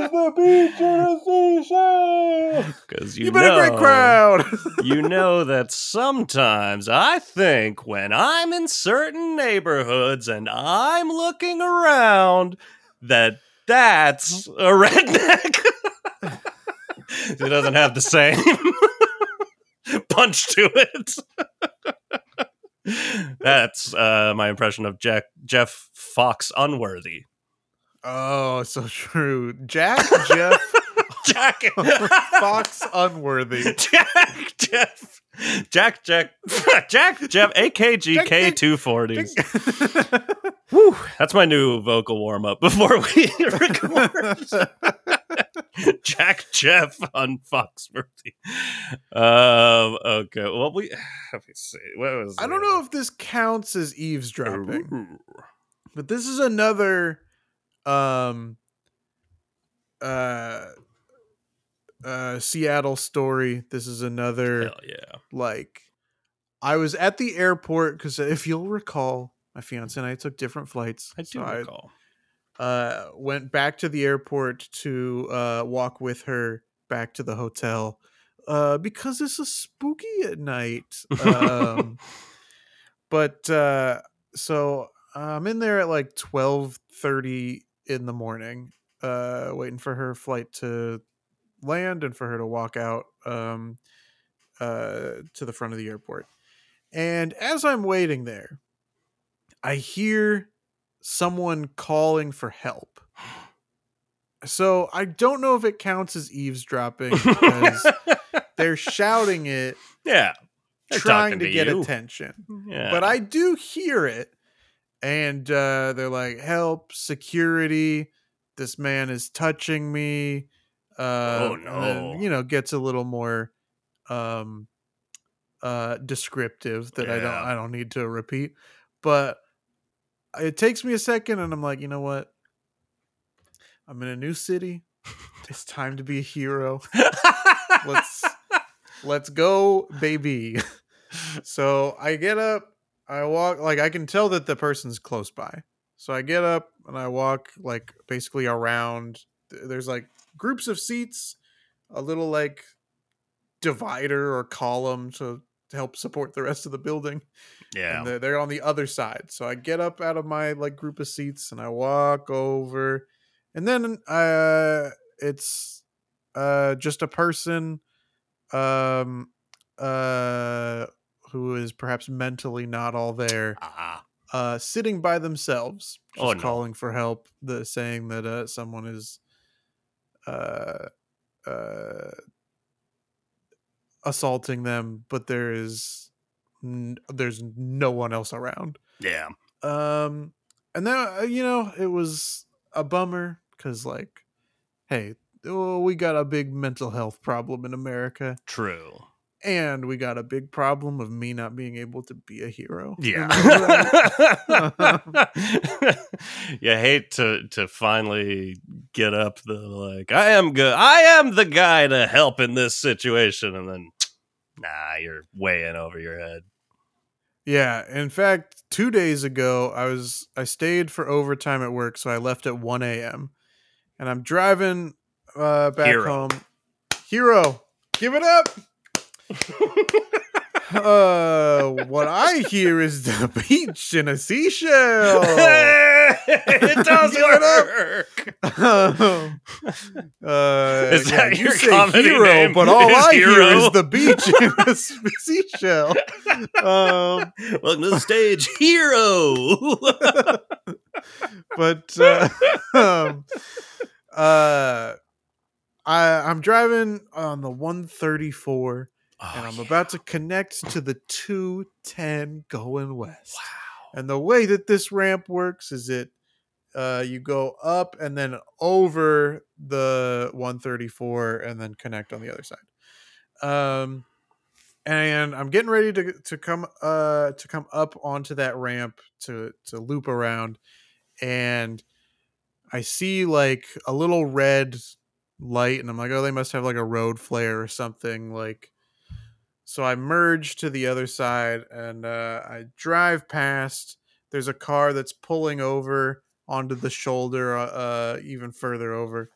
is the beach in a seashell. Because you You been a great know- crowd. [laughs] you know that sometimes I think when I'm in certain neighborhoods and I'm looking around that that's a redneck. [laughs] he doesn't have the same [laughs] punch to it. That's uh, my impression of Jack Jeff Fox Unworthy. Oh, so true. Jack Jeff [laughs] Jack [laughs] Fox Unworthy. [laughs] Jack Jeff Jack Jack Jack Jeff AKGK two forty. Woo! That's my new vocal warm up before we record. Jack Jeff on Foxworthy. Um. Okay. Well, we [sighs] let me see. What was? I don't know if this counts as eavesdropping, but this is another um uh uh Seattle story. This is another Hell yeah. like I was at the airport because if you'll recall, my fiance and I took different flights. I do so recall. uh, went back to the airport to uh, walk with her back to the hotel uh, because it's a spooky at night. Um, [laughs] but uh, so I'm in there at like twelve thirty in the morning, uh, waiting for her flight to land and for her to walk out um, uh, to the front of the airport. And as I'm waiting there, I hear someone calling for help. So I don't know if it counts as eavesdropping because [laughs] they're shouting it, yeah. They're trying to, to get you. attention. Yeah. But I do hear it. And uh, they're like, help, security. This man is touching me. Uh, Oh, and then, no. you know, gets a little more um, uh, descriptive that I don't I don't need to repeat. But it takes me a second, and I'm like, you know what? I'm in a new city. It's time to be a hero. Let's [laughs] let's go, baby. [laughs] So I get up, I walk like I can tell that the person's close by. So I get up and I walk like basically around. There's like groups of seats, a little like divider or column to, to help support the rest of the building. yeah. And they're, they're on the other side. So I get up out of my like group of seats and I walk over, and then uh, it's uh just a person, um, uh, who is perhaps mentally not all there, Ah. uh, sitting by themselves, just Oh, no. calling for help, the saying that uh someone is, uh, uh, assaulting them, but there is. n- There's no one else around Yeah. um and then uh, you know it was a bummer because like hey oh, we got a big mental health problem in america True. And we got a big problem of me not being able to be a hero Yeah. [laughs] [laughs] You hate to to finally get up the like I am good. I am the guy to help in this situation and then [tsk] nah, you're way in over your head. yeah in fact two days ago i was i stayed for overtime at work so i left at 1 a.m and i'm driving uh back Hero. home hero give it up uh, what I hear is the [laughs] beach and a seashell. [laughs] it does it work. Um, [laughs] uh, Is yeah, that you your say comedy hero, name? but all I hear is the beach and a seashell. Um, Welcome to the stage, hero. but uh, um, uh, I I'm driving on the 134 Oh, and I'm about to connect to the 210 going west. Wow. And the way that this ramp works is it uh, you go up and then over the 134 and then connect on the other side. Um, and I'm getting ready to to come uh to come up onto that ramp to to loop around, and I see like a little red light, and I'm like, oh, they must have like a road flare or something like. So I merge to the other side and uh, I drive past. There's a car that's pulling over onto the shoulder, uh, uh, even further over.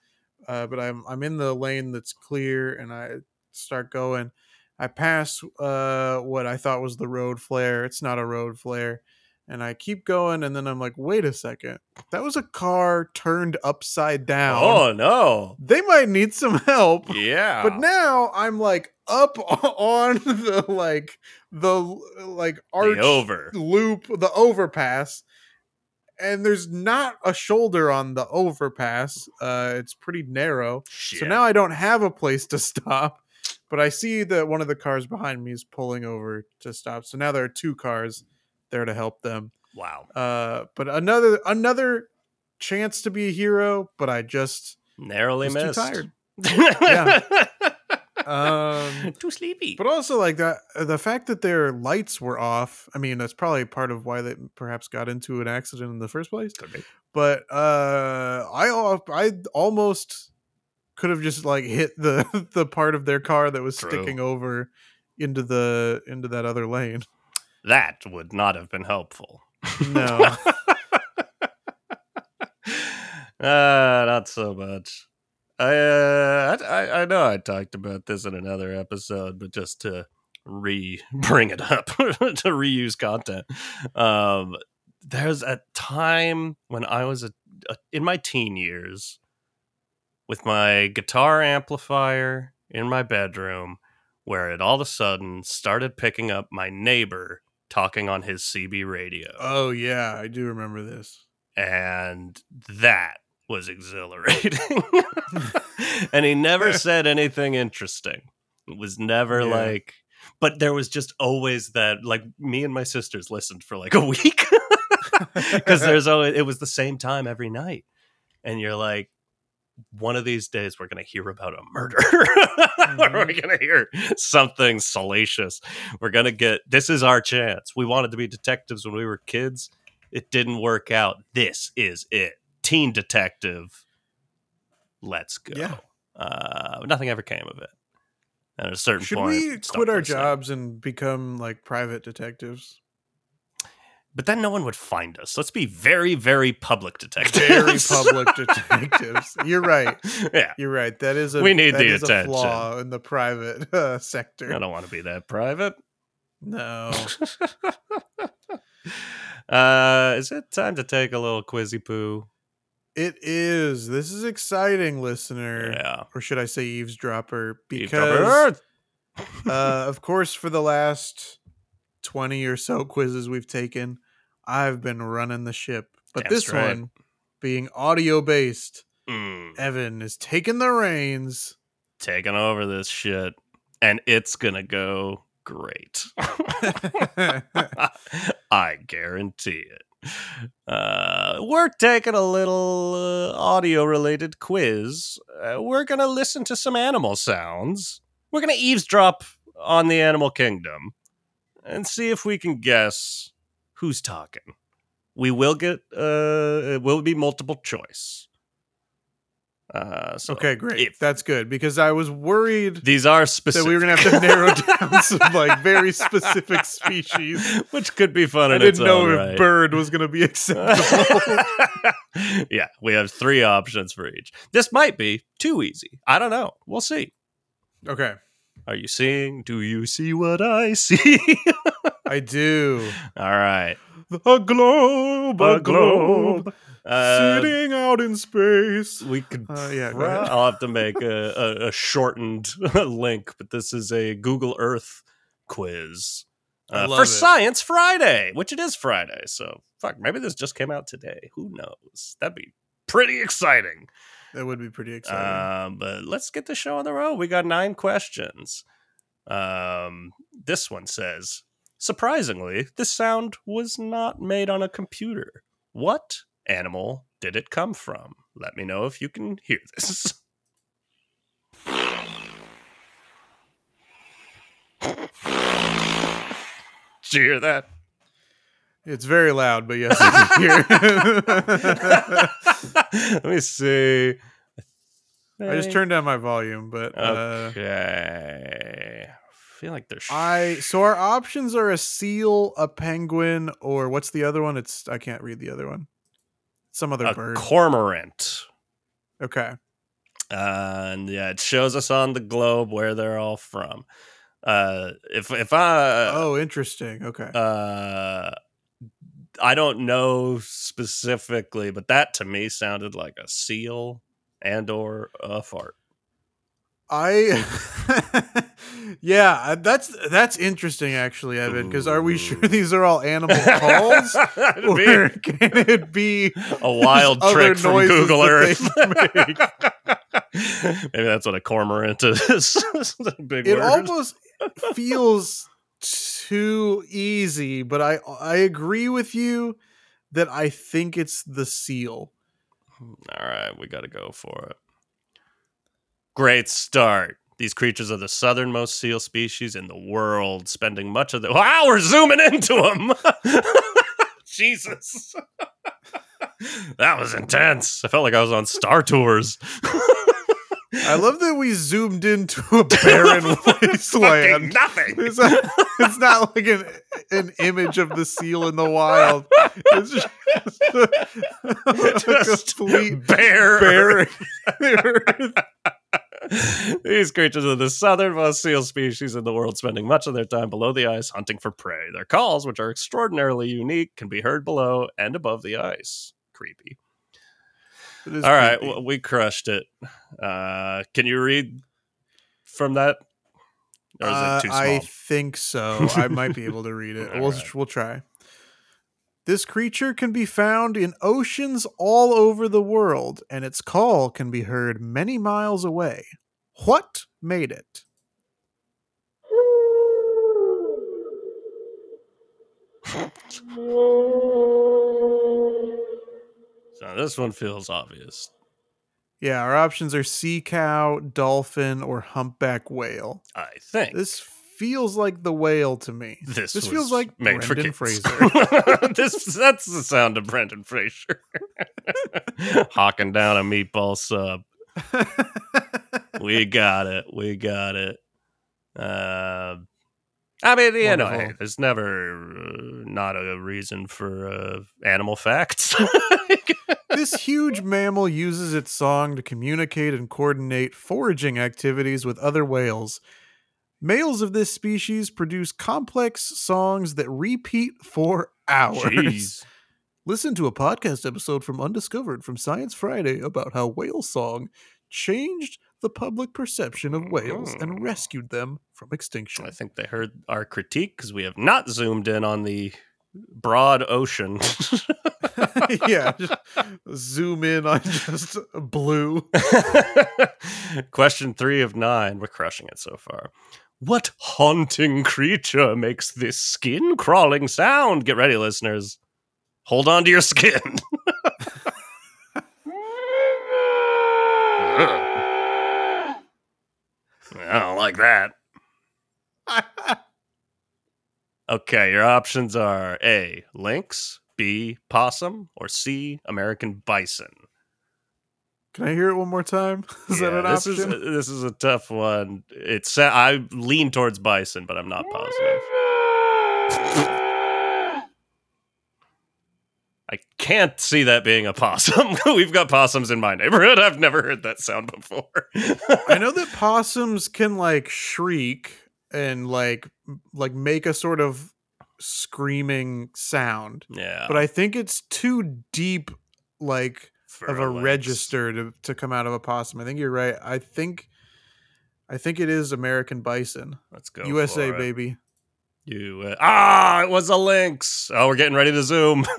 Uh, but I'm I'm in the lane that's clear, and I start going. I pass uh, what I thought was the road flare. It's not a road flare. And I keep going, and then I'm like, wait a second, that was a car turned upside down. Oh no. They might need some help. Yeah. But now I'm like up [laughs] on the like the like arch the over. loop, the overpass, and there's not a shoulder on the overpass. Uh, it's pretty narrow, Shit. so now I don't have a place to [laughs] stop. But I see that one of the cars behind me is pulling over to stop. So now there are two cars there to help them. wow. Uh, but another another chance to be a hero, but I just Narrowly missed. tired. [laughs] yeah. Um, [laughs] Too sleepy. But also like that the fact that their lights were off, I mean, that's probably part of why they perhaps got into an accident in the first place. But uh I I almost could have just like hit the [laughs] the part of their car that was True. sticking over into the into that other lane. That would not have been helpful. No. uh, [laughs] not so much. I, uh, I I I know I talked about this in another episode, but just to re bring it up [laughs] to reuse content. Um, there's a time when I was a, a, in my teen years with my guitar amplifier in my bedroom, where it all of a sudden started picking up my neighbor talking on his CB radio oh yeah, I do remember this. and that was exhilarating. [laughs] [laughs] and he never said anything interesting. It was never Yeah. like, but there was just always that. Like me and my sisters listened for like a [laughs] week because there's always it was the same time every night, and you're like. One of these days, we're going to hear about a murder. [laughs] we're going to hear something salacious. We're going to get this is our chance. We wanted to be detectives when we were kids. It didn't work out. This is it. Teen detective. Let's go. Yeah. Uh, nothing ever came of it. And at a certain Should point, we quit our jobs and become like private detectives? But then no one would find us. Let's be very, very public detectives. [laughs] Very [laughs] public detectives. You're right. yeah. You're right. That is a We need the attention. flaw in the private uh, I don't want to be that private. No. [laughs] uh, is it time to take a little quizzy poo? It is. This is exciting, listener. Yeah. Or should I say eavesdropper? Eavesdropper. Because, uh, of course, for the last 20 or so quizzes we've taken, I've been running the ship. But Damn this straight. one, being audio based, Mm, Evan is taking the reins. taking over this shit, and it's gonna go great. [laughs] [laughs] I guarantee it. Uh, we're taking a little uh, audio related quiz. Uh, we're going to listen to some animal sounds. We're going to eavesdrop on the animal kingdom and see if we can guess who's talking. We will get, uh, it will be multiple choice. Uh, so okay, great. if- That's good because I was worried These are that specific. we were going to have to narrow [laughs] down some like very specific species. which could be fun. I didn't know if right. bird was going to be [laughs] acceptable. [laughs] yeah, we have three options for each. This might be too easy. I don't know. We'll see. okay. Are you seeing? Do you see what I see? I do. All right. A globe, a, A globe, globe. Uh, sitting out in space. we could. Uh, yeah. I'll have to make a, a, a shortened [laughs] link, but this is a Google Earth quiz uh, for it. Science Friday, which it is Friday. So fuck, maybe this just came out today. Who knows? That'd be pretty exciting. That would be pretty exciting. Um, but let's get the show on the road. We got nine questions. Um, this one says, surprisingly, this sound was not made on a computer. What animal did it come from? Let me know if you can hear this. [laughs] Did you hear that? it's very loud, but yes, I can hear. [laughs] Let me see. I just turned down my volume, but uh, Okay. I feel like there's. I so our options are a seal, a penguin, or what's the other one? It's I can't read the other one. Some other a bird. cormorant. okay. Uh, and yeah, it shows us on the globe where they're all from. Uh, if if I oh, interesting. Okay. uh, I don't know specifically, but that to me sounded like a seal and or a fart. I [laughs] yeah, uh, that's that's interesting actually, Evan. Because are we sure these are all animal [laughs] calls, or [laughs] can it be a wild trick from Google Earth. [laughs] Maybe that's what a cormorant is. Big it word. almost feels too easy? But I I agree with you that I think it's the seal. Hmm, all right, we got to go for it. Great start. These creatures are the southernmost seal species in the world, spending much of the. Wow, we're zooming into them. [laughs] Jesus. [laughs] that was intense. I felt like I was on Star Tours. I love that we zoomed into a [laughs] barren wasteland. nothing. It's not, it's not like an an image of the seal in the wild. It's just a, Just complete bare. barren. These creatures are the southernmost seal species in the world, spending much of their time below the ice hunting for prey. Their calls, which are extraordinarily unique, can be heard below and above the ice. Creepy. All right, creepy. well, we crushed it. Uh, can you read from that? Or is Uh, it too small? I think so. I might be able to read it. [laughs] All we'll right. we'll try. This creature can be found in oceans all over the world, and its call can be heard many miles away. What made it? so this one feels obvious. Yeah, our options are sea cow, dolphin, or humpback whale. I think This feels like the whale to me. this, this feels like made Brendan. Fraser. [laughs] this that's the sound of Brendan Fraser [laughs] hawking down a meatball sub. [laughs] We got it. We got it. Uh, I mean, you know, hey, there's never uh, not a reason for uh, animal facts. this huge mammal uses its song to communicate and coordinate foraging activities with other whales. Males of this species produce complex songs that repeat for hours. Jeez. Listen to a podcast episode from Undiscovered from Science Friday about how whale song changed the public perception of whales and mm. rescued them from extinction. I think they heard our critique because we have not zoomed in on the broad ocean. [laughs] yeah, [laughs] zoom in on just blue. [laughs] Question three of nine. We're crushing it so far. What haunting creature makes this skin crawling sound? Get ready, listeners. Hold on to your skin. [laughs] I don't like that. [laughs] Okay, your options are A, lynx, B, possum, or C, American bison. Can I hear it one more time? [laughs] Is that an this option? Is, this is a tough one. It's I lean towards bison, but I'm not positive. I can't see that being a possum. [laughs] We've got possums in my neighborhood. I've never heard that sound before. I [laughs] know that possums can like shriek and like like make a sort of screaming sound, yeah, but I think it's too deep like of a register to to come out of a possum. I think you're right. I think I think it is American bison. Let's go. USA baby. You uh, ah, it was a lynx. Oh, we're getting ready to zoom. [laughs] [laughs]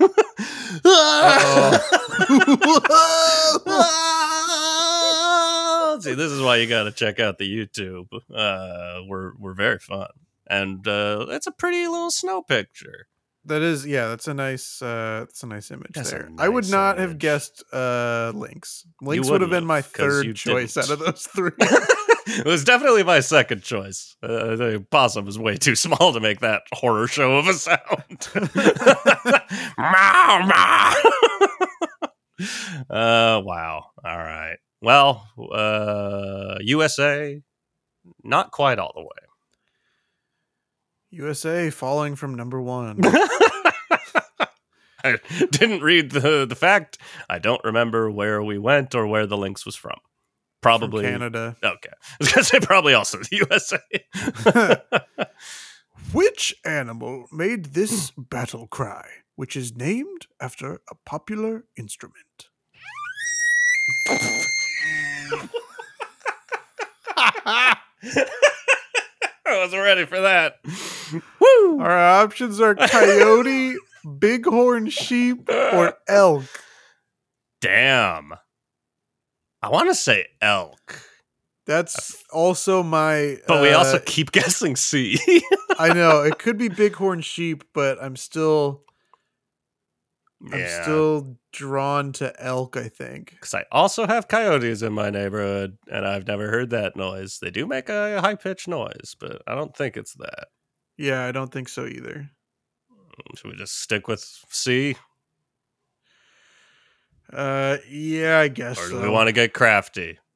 See, this is why you got to check out the YouTube. Uh, we're we're very fun, and uh, it's a pretty little snow picture. That is yeah, that's a nice uh that's a nice image That's there. I would nice not have guessed uh Lynx. Lynx would have been my have, 'cause you third choice didn't. out of those [laughs] three. it was definitely my second choice. Uh, the possum is way too small to make that horror show of a sound. [laughs] [laughs] Uh, wow. All right. Well, uh, USA, not quite all the way. USA falling from number one. [laughs] I didn't read the the fact. I don't remember where we went or where the lynx was from. Probably From Canada. Okay, [laughs] I was gonna say probably also the USA. [laughs] Which animal made this battle cry? which is named after a popular instrument. I wasn't ready for that. Woo! Our options are coyote, bighorn sheep, or elk. Damn. I want to say elk, That's also my. but we also uh, keep [laughs] guessing C. I know it could be bighorn sheep, but I'm still, I'm still drawn to elk. I think. Because I also have coyotes in my neighborhood, and I've never heard that noise. They do make a high pitched noise, but I don't think it's that. Yeah, I don't think so either. Should we just stick with C, Uh, yeah, I guess. or do so. we want to get crafty? [laughs]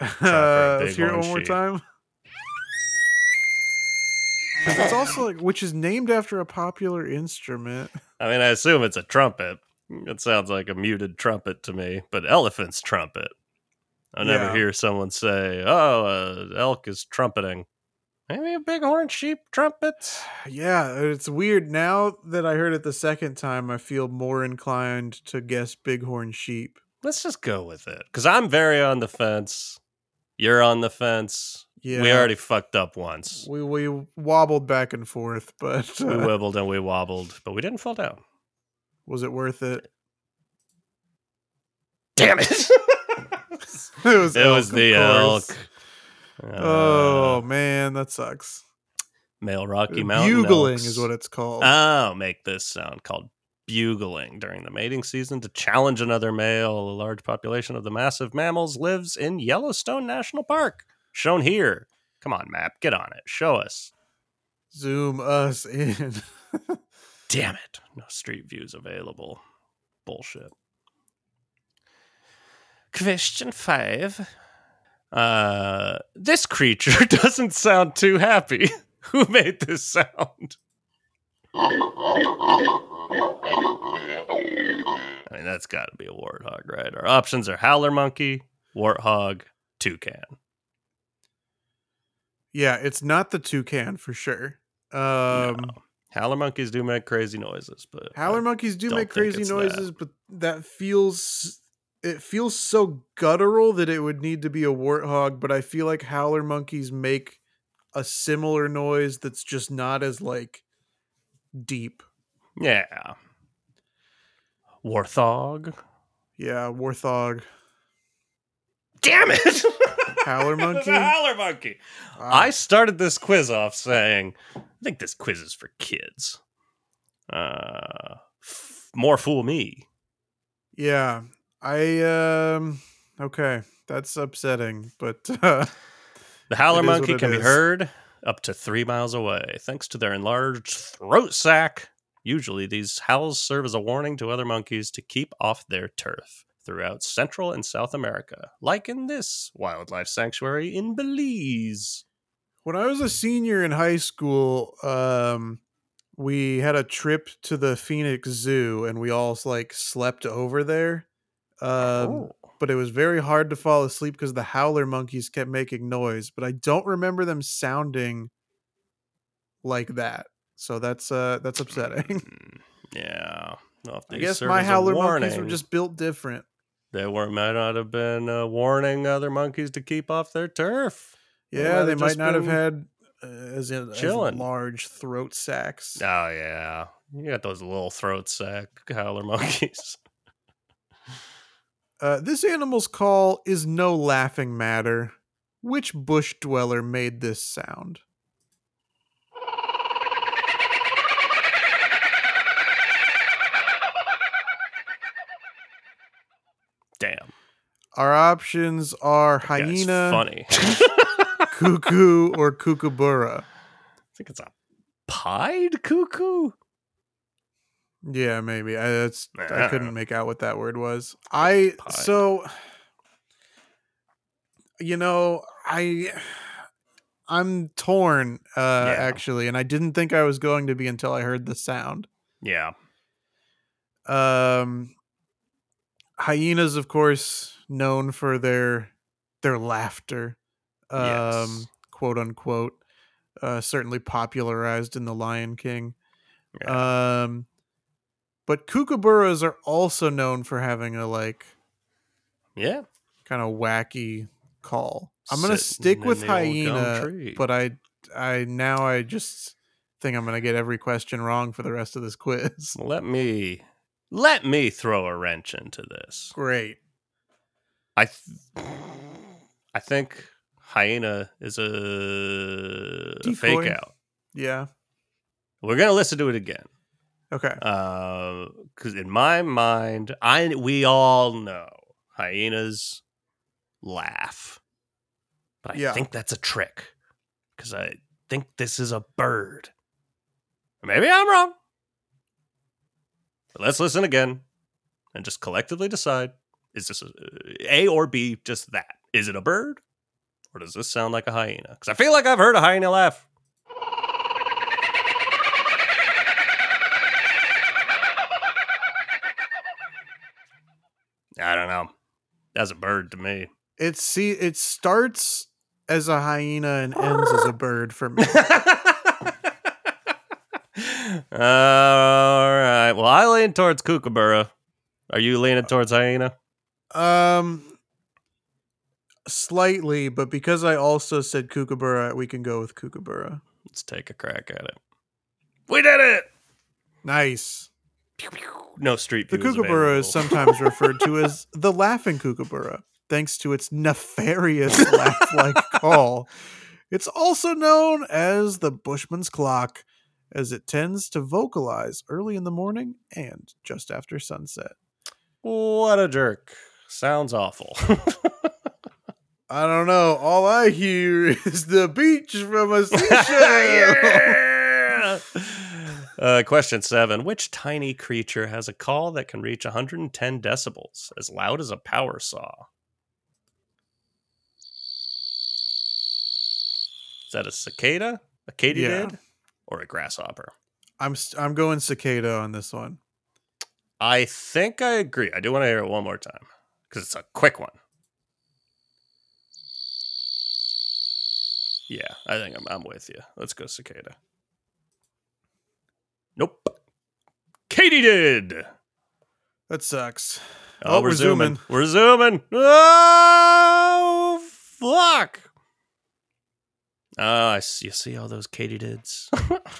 Uh, let's hear it one more time. it's also like, which is named after a popular instrument. [laughs] I mean, I assume it's a trumpet. It sounds like a muted trumpet to me, but elephant's trumpet. I never Yeah. hear someone say, "Oh, uh, elk is trumpeting." Maybe a bighorn sheep trumpet. Yeah, it's weird. Now that I heard it the second time, I feel more inclined to guess bighorn sheep. Let's just go with it, because I'm very on the fence. You're on the fence. Yeah, We already fucked up once. we we wobbled back and forth, [laughs] but We uh, wibbled and we wobbled, but we didn't fall down. was it worth it? Damn it! [laughs] [laughs] it was. it was the elk. Course. Uh, Oh man, that sucks. male Rocky Mountain Bugling elks. is what it's called. Oh, make this sound called bugling during the mating season to challenge another male. A large population of the massive mammals lives in Yellowstone National Park, shown here. Come on, map, get on it. Show us. Zoom us in. [laughs] Damn it. No street views available. Bullshit. Question five. Uh, this creature [laughs] doesn't sound too happy. [laughs] Who made this sound? I mean, that's got to be a warthog, right? Our options are howler monkey, warthog, toucan. yeah, it's not the toucan for sure. Um, No. Howler monkeys do make crazy noises, but Howler monkeys do make crazy it's that. noises, but that feels it feels so guttural that it would need to be a warthog. But I feel like howler monkeys make a similar noise that's just not as like deep. yeah. Warthog. Yeah, warthog, Damn it! howler [laughs] monkey. howler monkey. Wow. I started this quiz off saying, I think this quiz is for kids. Uh, f- more fool me. yeah, I um okay, that's upsetting, but [laughs] uh, The howler is monkey can be heard up to three miles away thanks to their enlarged throat sac. Usually, these howls serve as a warning to other monkeys to keep off their turf throughout Central and South America, like in this wildlife sanctuary in Belize. when I was a senior in high school, um, we had a trip to the Phoenix Zoo, and we all like slept over there. Um, oh. but it was very hard to fall asleep because the howler monkeys kept making noise. But I don't remember them sounding like that. So that's uh that's upsetting. [laughs] Mm, yeah. Well, I guess my howler monkeys were just built different. They were might not have been uh, warning other monkeys to keep off their turf. They Yeah, might they might not have had uh, as in as large throat sacs. Oh yeah, you got those little throat sack howler [laughs] monkeys. Uh, this animal's call is no laughing matter. Which bush dweller made this sound? Damn, Our options are hyena, funny. [laughs] cuckoo, or kookaburra. I think it's a pied cuckoo. Yeah, maybe. I that's I Ah. couldn't make out what that word was. I Pied. so you know, I I'm torn uh Yeah. actually, and I didn't think I was going to be until I heard the sound. Yeah, Um hyenas of course known for their their laughter. Um Yes. quote unquote. Uh certainly popularized in The Lion King. Um, but kookaburras are also known for having a like yeah. kind of wacky call. I'm gonna Sitting stick in with the old gum hyena, tree. but I I now I just think I'm gonna get every question wrong for the rest of this quiz. [laughs] let me let me throw a wrench into this. Great. I th- I think hyena is a, a Decoy. fake out. Yeah. We're gonna listen to it again. Okay. Uh, because in my mind, I we all know hyenas laugh, but I Yeah. think that's a trick because I think this is a bird. Maybe I'm wrong. But let's listen again and just collectively decide: is this a, a or B? Just that? Is it a bird, or does this sound like a hyena? Because I feel like I've heard a hyena laugh. I don't know. That's a bird to me. It see it starts as a hyena and ends as a [laughs] bird for me. [laughs] All right. Well, I lean towards kookaburra. Are you leaning towards hyena? Um slightly, but because I also said kookaburra, we can go with kookaburra. Let's take a crack at it. We did it. Nice. No street The kookaburra is sometimes referred to as [laughs] the laughing kookaburra, thanks to its nefarious laugh-like [laughs] call. It's also known as the Bushman's clock, as it tends to vocalize early in the morning and just after sunset. What a jerk. Sounds awful. [laughs] I don't know. All I hear is the beach from a seashell. Uh, question seven. Which tiny creature has a call that can reach 110 decibels, as loud as a power saw? Is that a cicada, a katydid, Yeah. or a grasshopper? I'm s- I'm going cicada on this one. I think I agree. I do want to hear it one more time because it's a quick one. Yeah, I think I'm, I'm with you. Let's go cicada. Nope. Katie did. That sucks. Oh, Oh, we're, we're zooming. zooming. We're zooming. Oh, fuck. Oh, I see, you see all those Katie katydids? [laughs]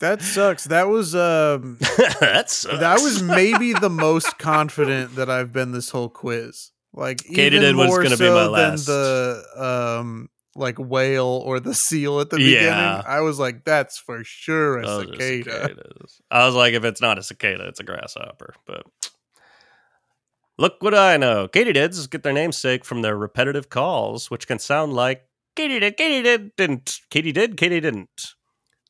That sucks. That was um [laughs] that sucks. that was maybe the [laughs] most confident that I've been this whole quiz. Like Katydid did was gonna be so my than last. the um like whale or the seal at the Yeah. beginning. I was like, that's for sure a Those cicada. I was like, if it's not a cicada, it's a grasshopper. But look what I know. Katydids get their namesake from their repetitive calls, which can sound like Katy did, Katy did, didn't, Katy did, Katy didn't.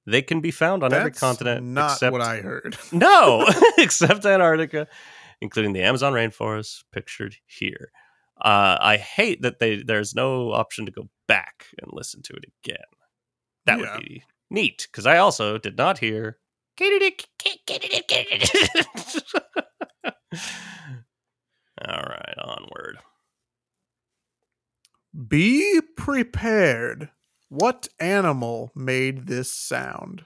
They can be found on every continent Not except what I heard. [laughs] no, [laughs] [laughs] except Antarctica, including the Amazon rainforest pictured here. Uh, I hate that they there's no option to go back and listen to it again. That Yeah. would be neat because I also did not hear. [laughs] All right, onward. Be prepared. What animal made this sound?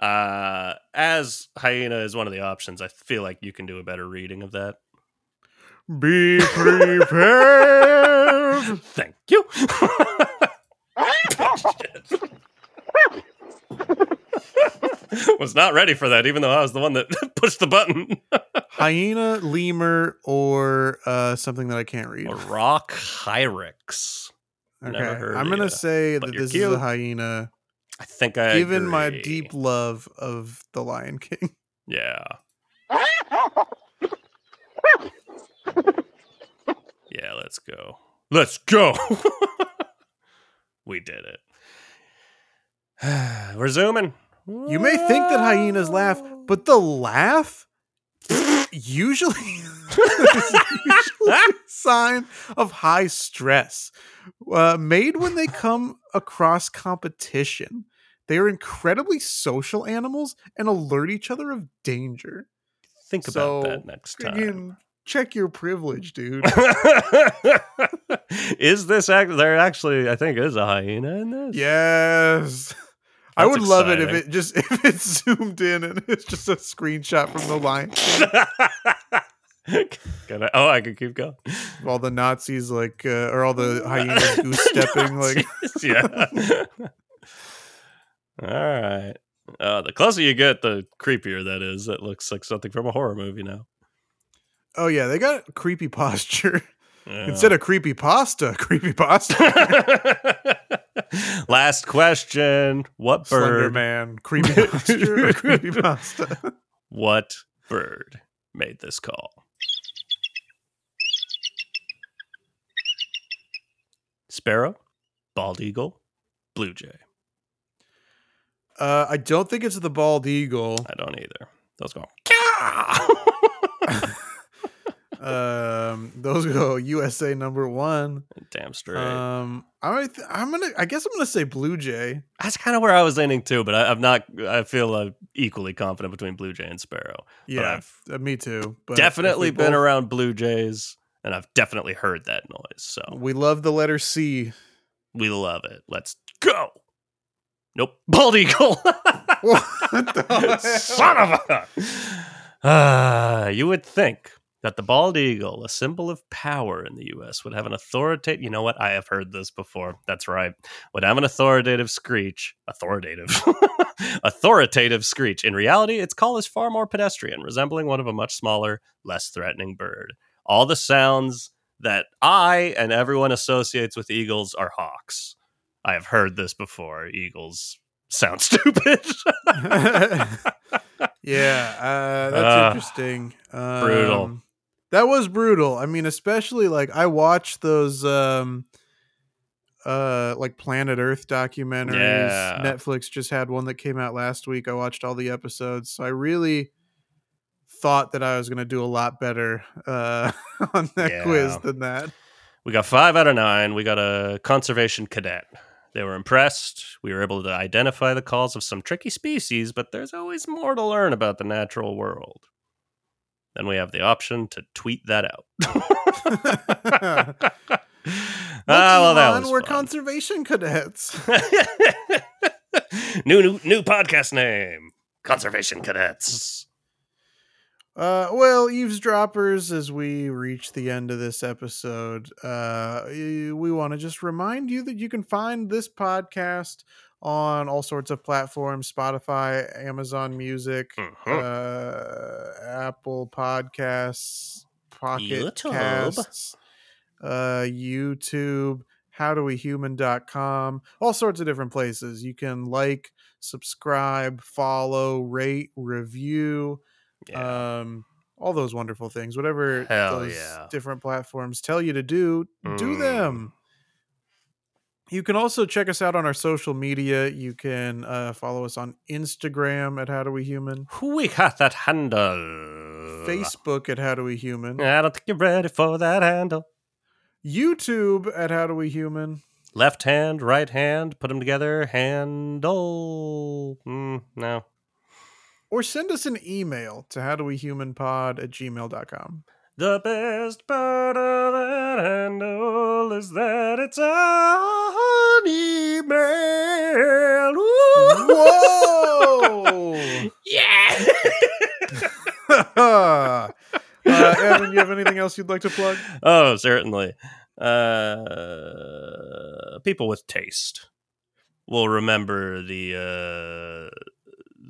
Uh, as hyena is one of the options, I feel like you can do a better reading of that. Be prepared. [laughs] Thank you. [laughs] was not ready for that, even though I was the one that [laughs] pushed the button. Hyena, lemur, or uh, something that I can't read. A rock hyrax. Okay, I'm gonna say but that this is a hyena. I think I Given my deep love of the Lion King, Yeah. Yeah, let's go. Let's go. [laughs] we did it. [sighs] We're zooming. you may think that hyenas laugh, but the laugh usually [laughs] is usually a sign of high stress. Uh, made when they come across competition, they are incredibly social animals and alert each other of danger. think about So, that next time. Again, check your privilege, dude. [laughs] is this act? There actually, I think, is a hyena in this. yes. I That's would love it if it just [laughs] if it zoomed in and it's just a screenshot from the line. [laughs] Can I- oh, I can keep going. all the Nazis like uh, or all the hyenas goose stepping like yeah. All right. Uh, the closer you get, the creepier that is. That looks like something from a horror movie now. Oh yeah they got creepy posture Yeah. instead of creepy pasta [laughs] creepy pasta [laughs] Last question. What Slender bird? Man creepy posture [laughs] creepy pasta What bird made this call? Sparrow, bald eagle, blue jay. uh, I don't think it's the bald eagle I don't either. Those go. Um those go USA number one Damn straight. um I th- I'm gonna I guess I'm gonna say Blue Jay That's kind of where I was leaning too, but I, I'm not. I feel uh, equally confident between blue jay and sparrow. yeah uh, me too but definitely been both- around blue jays, and I've definitely heard that noise. So we love the letter C we love it. Let's go. Nope, [laughs] bald eagle. what the hell? [laughs] Son of a. Ah, [sighs] you would think that the bald eagle, a symbol of power in the U.S., would have an authoritative. You know what? I have heard this before. That's right. Would have an authoritative screech. Authoritative. [laughs] authoritative screech. In reality, its call is far more pedestrian, resembling one of a much smaller, less threatening bird. All the sounds that I and everyone associates with eagles are hawks. I have heard this before. Eagles sound [laughs] stupid. [laughs] yeah, uh, that's Ah, interesting. Um, brutal. That was brutal. I mean, especially like I watched those um uh like Planet Earth documentaries. Yeah. Netflix just had one that came out last week. I watched all the episodes. So I really thought that I was going to do a lot better uh [laughs] on that quiz than that. We got five out of nine. We got a conservation cadet. They were impressed. We were able to identify the calls of some tricky species, but there's always more to learn about the natural world. Then we have the option to tweet that out. [laughs] [laughs] ah, well, that was were fun. conservation cadets. [laughs] new, new new podcast name: Conservation Cadets. Uh, well, eavesdroppers, as we reach the end of this episode, uh, we want to just remind you that you can find this podcast on all sorts of platforms Spotify, Amazon Music, Mhm. uh, Apple Podcasts, Pocket YouTube. Casts, uh, YouTube, howdowehuman.com, all sorts of different places. You can like, subscribe, follow, rate, review Yeah. um all those wonderful things whatever Hell those yeah. different platforms tell you to do do Mm. them you can also check us out on our social media you can uh, follow us on instagram at how do we human we got that handle. facebook at how do we human I don't think you're ready for that handle. youtube at how do we human Left hand, right hand, put them together. Handle. Mm, no. or send us an email to how do we human pod at gmail.com The best part of that handle is that it's an email. whoa [laughs] Yeah. [laughs] uh, evan you have anything else you'd like to plug oh, certainly. Uh, people with taste will remember the uh,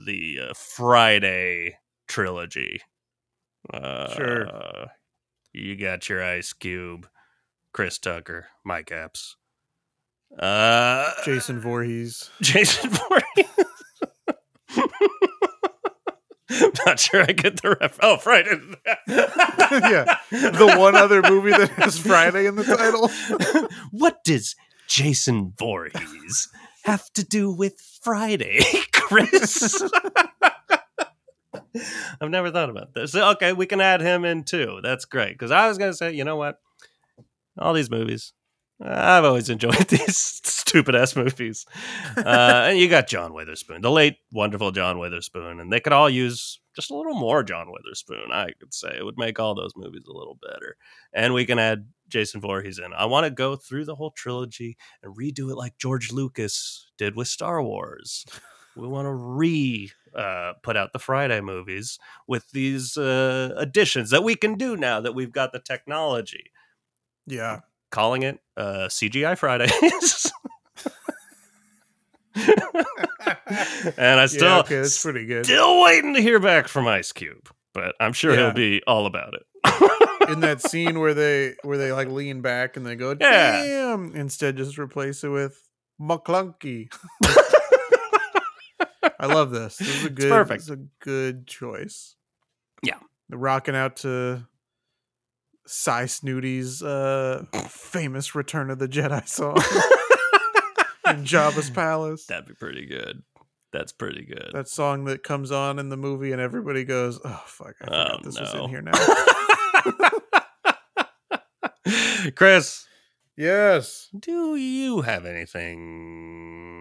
the uh, Friday trilogy. Uh, Sure. You got your Ice Cube, Chris Tucker, Mike Epps, uh, jason Voorhees. [laughs] Jason Voorhees. [laughs] Not sure I get the ref. Oh, Friday. [laughs] yeah, the one other movie that has Friday in the title. what does Jason Voorhees have to do with Friday, Chris? [laughs] I've never thought about this. Okay, we can add him in too. That's great. Because I was going to say, you know what? All these movies, I've always [laughs] enjoyed these stupid ass movies. Uh, and you got John Witherspoon, the late, wonderful John Witherspoon, and they could all use just a little more John Witherspoon. I could say it would make all those movies a little better. And we can add Jason Voorhees in. I want to go through the whole trilogy and redo it like George Lucas did with Star Wars. We want to re uh, put out the Friday movies with these uh, additions that we can do now that we've got the technology. Yeah. Calling it uh, CGI Fridays. [laughs] and I still, yeah, okay, that's pretty good. still waiting to hear back from Ice Cube, but I'm sure Yeah. he'll be all about it. In that scene where they where they like lean back and they go, Yeah. damn, instead just replace it with McClunky. [laughs] I love this. This is a [laughs] good perfect. This is a good choice. Yeah. They're rocking out to Sy Snootles' uh famous Return of the Jedi song [laughs] in Jabba's palace. That'd be pretty good. That's pretty good. that song that comes on in the movie and everybody goes, "Oh fuck, I forgot Oh, this was no. in here now." [laughs] Chris, yes. do you have anything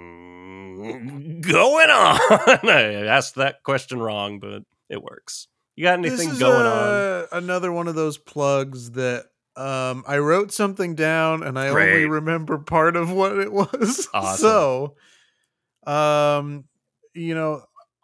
going on? [laughs] I asked that question wrong, but it works. You got anything going on? uh, Another one of those plugs that um, I wrote something down and I only remember part of what it was. [laughs] Awesome. So, um, you know,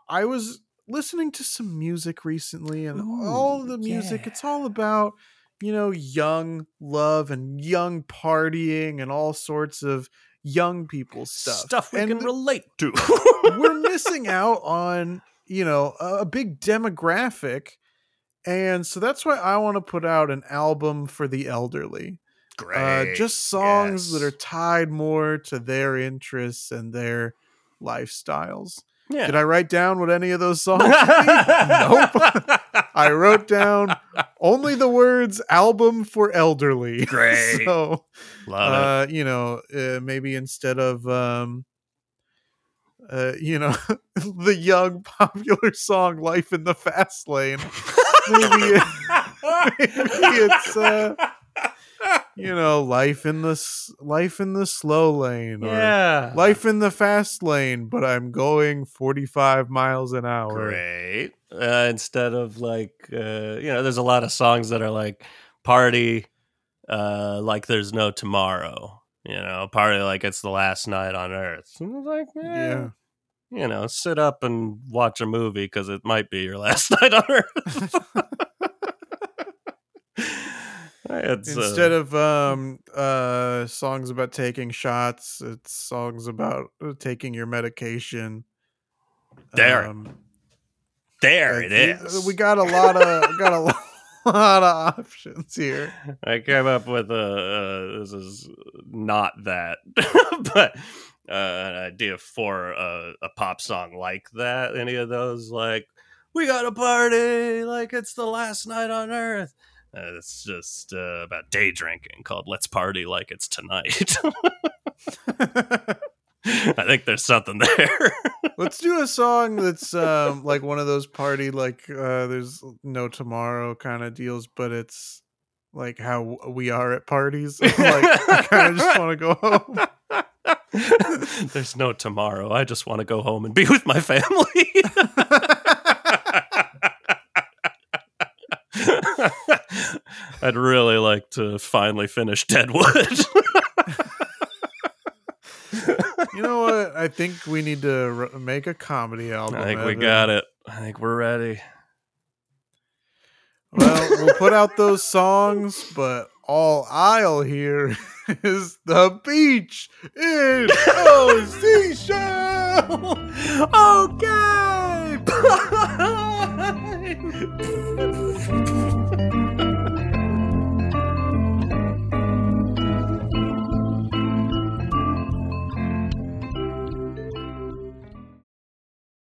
I was listening to some music recently, and all the music, yeah. it's all about you know young love and young partying and all sorts of young people stuff. Stuff we And can relate to. [laughs] we're missing [laughs] out on you know a, big demographic and so that's why i want to put out an album for the elderly uh, Great. just songs that are tied more to their interests and their lifestyles yeah. did i write down what any of those songs [laughs] nope i wrote down only the words album for elderly [laughs] Great. so Love uh, you know, uh, maybe instead of um, uh, you know, [laughs] the young popular song "Life in the Fast Lane," [laughs] maybe it. maybe it's, uh, you know, "Life in the Life in the Slow Lane" or yeah. "Life in the Fast Lane," but I'm going 45 miles an hour. Great. Uh, instead of like, uh, you know, there's a lot of songs that are like party, uh, like there's no tomorrow. You know, party like it's the last night on earth. Like, eh, Yeah. you know, sit up and watch a movie because it might be your [laughs] last night on [laughs] earth. It's, Instead uh, of um uh songs about taking shots, it's songs about uh, taking your medication. There. Um, there uh, it we- got a lot of got a lo- [laughs] lot of options here. I came up with a uh, this is not that, [laughs] but uh, an idea for a, a pop song like that. Any of those like we got a party like it's the last night on earth. Uh, it's just uh, about day drinking called "Let's Party Like It's Tonight." [laughs] [laughs] I think there's something there. Let's do a song [laughs] that's um like one of those party like uh there's no tomorrow kind of deals, but it's like how we are at parties. like I kind of just want to go home. There's no tomorrow. I just want to go home and be with my family. I'd really like to finally finish Deadwood. [laughs] You know what? I think we need to r- make a comedy album. I think we got it. I think we're ready. Well, we'll put out those songs, but all I'll hear [laughs] is the beach in oh seashell. [laughs] Okay.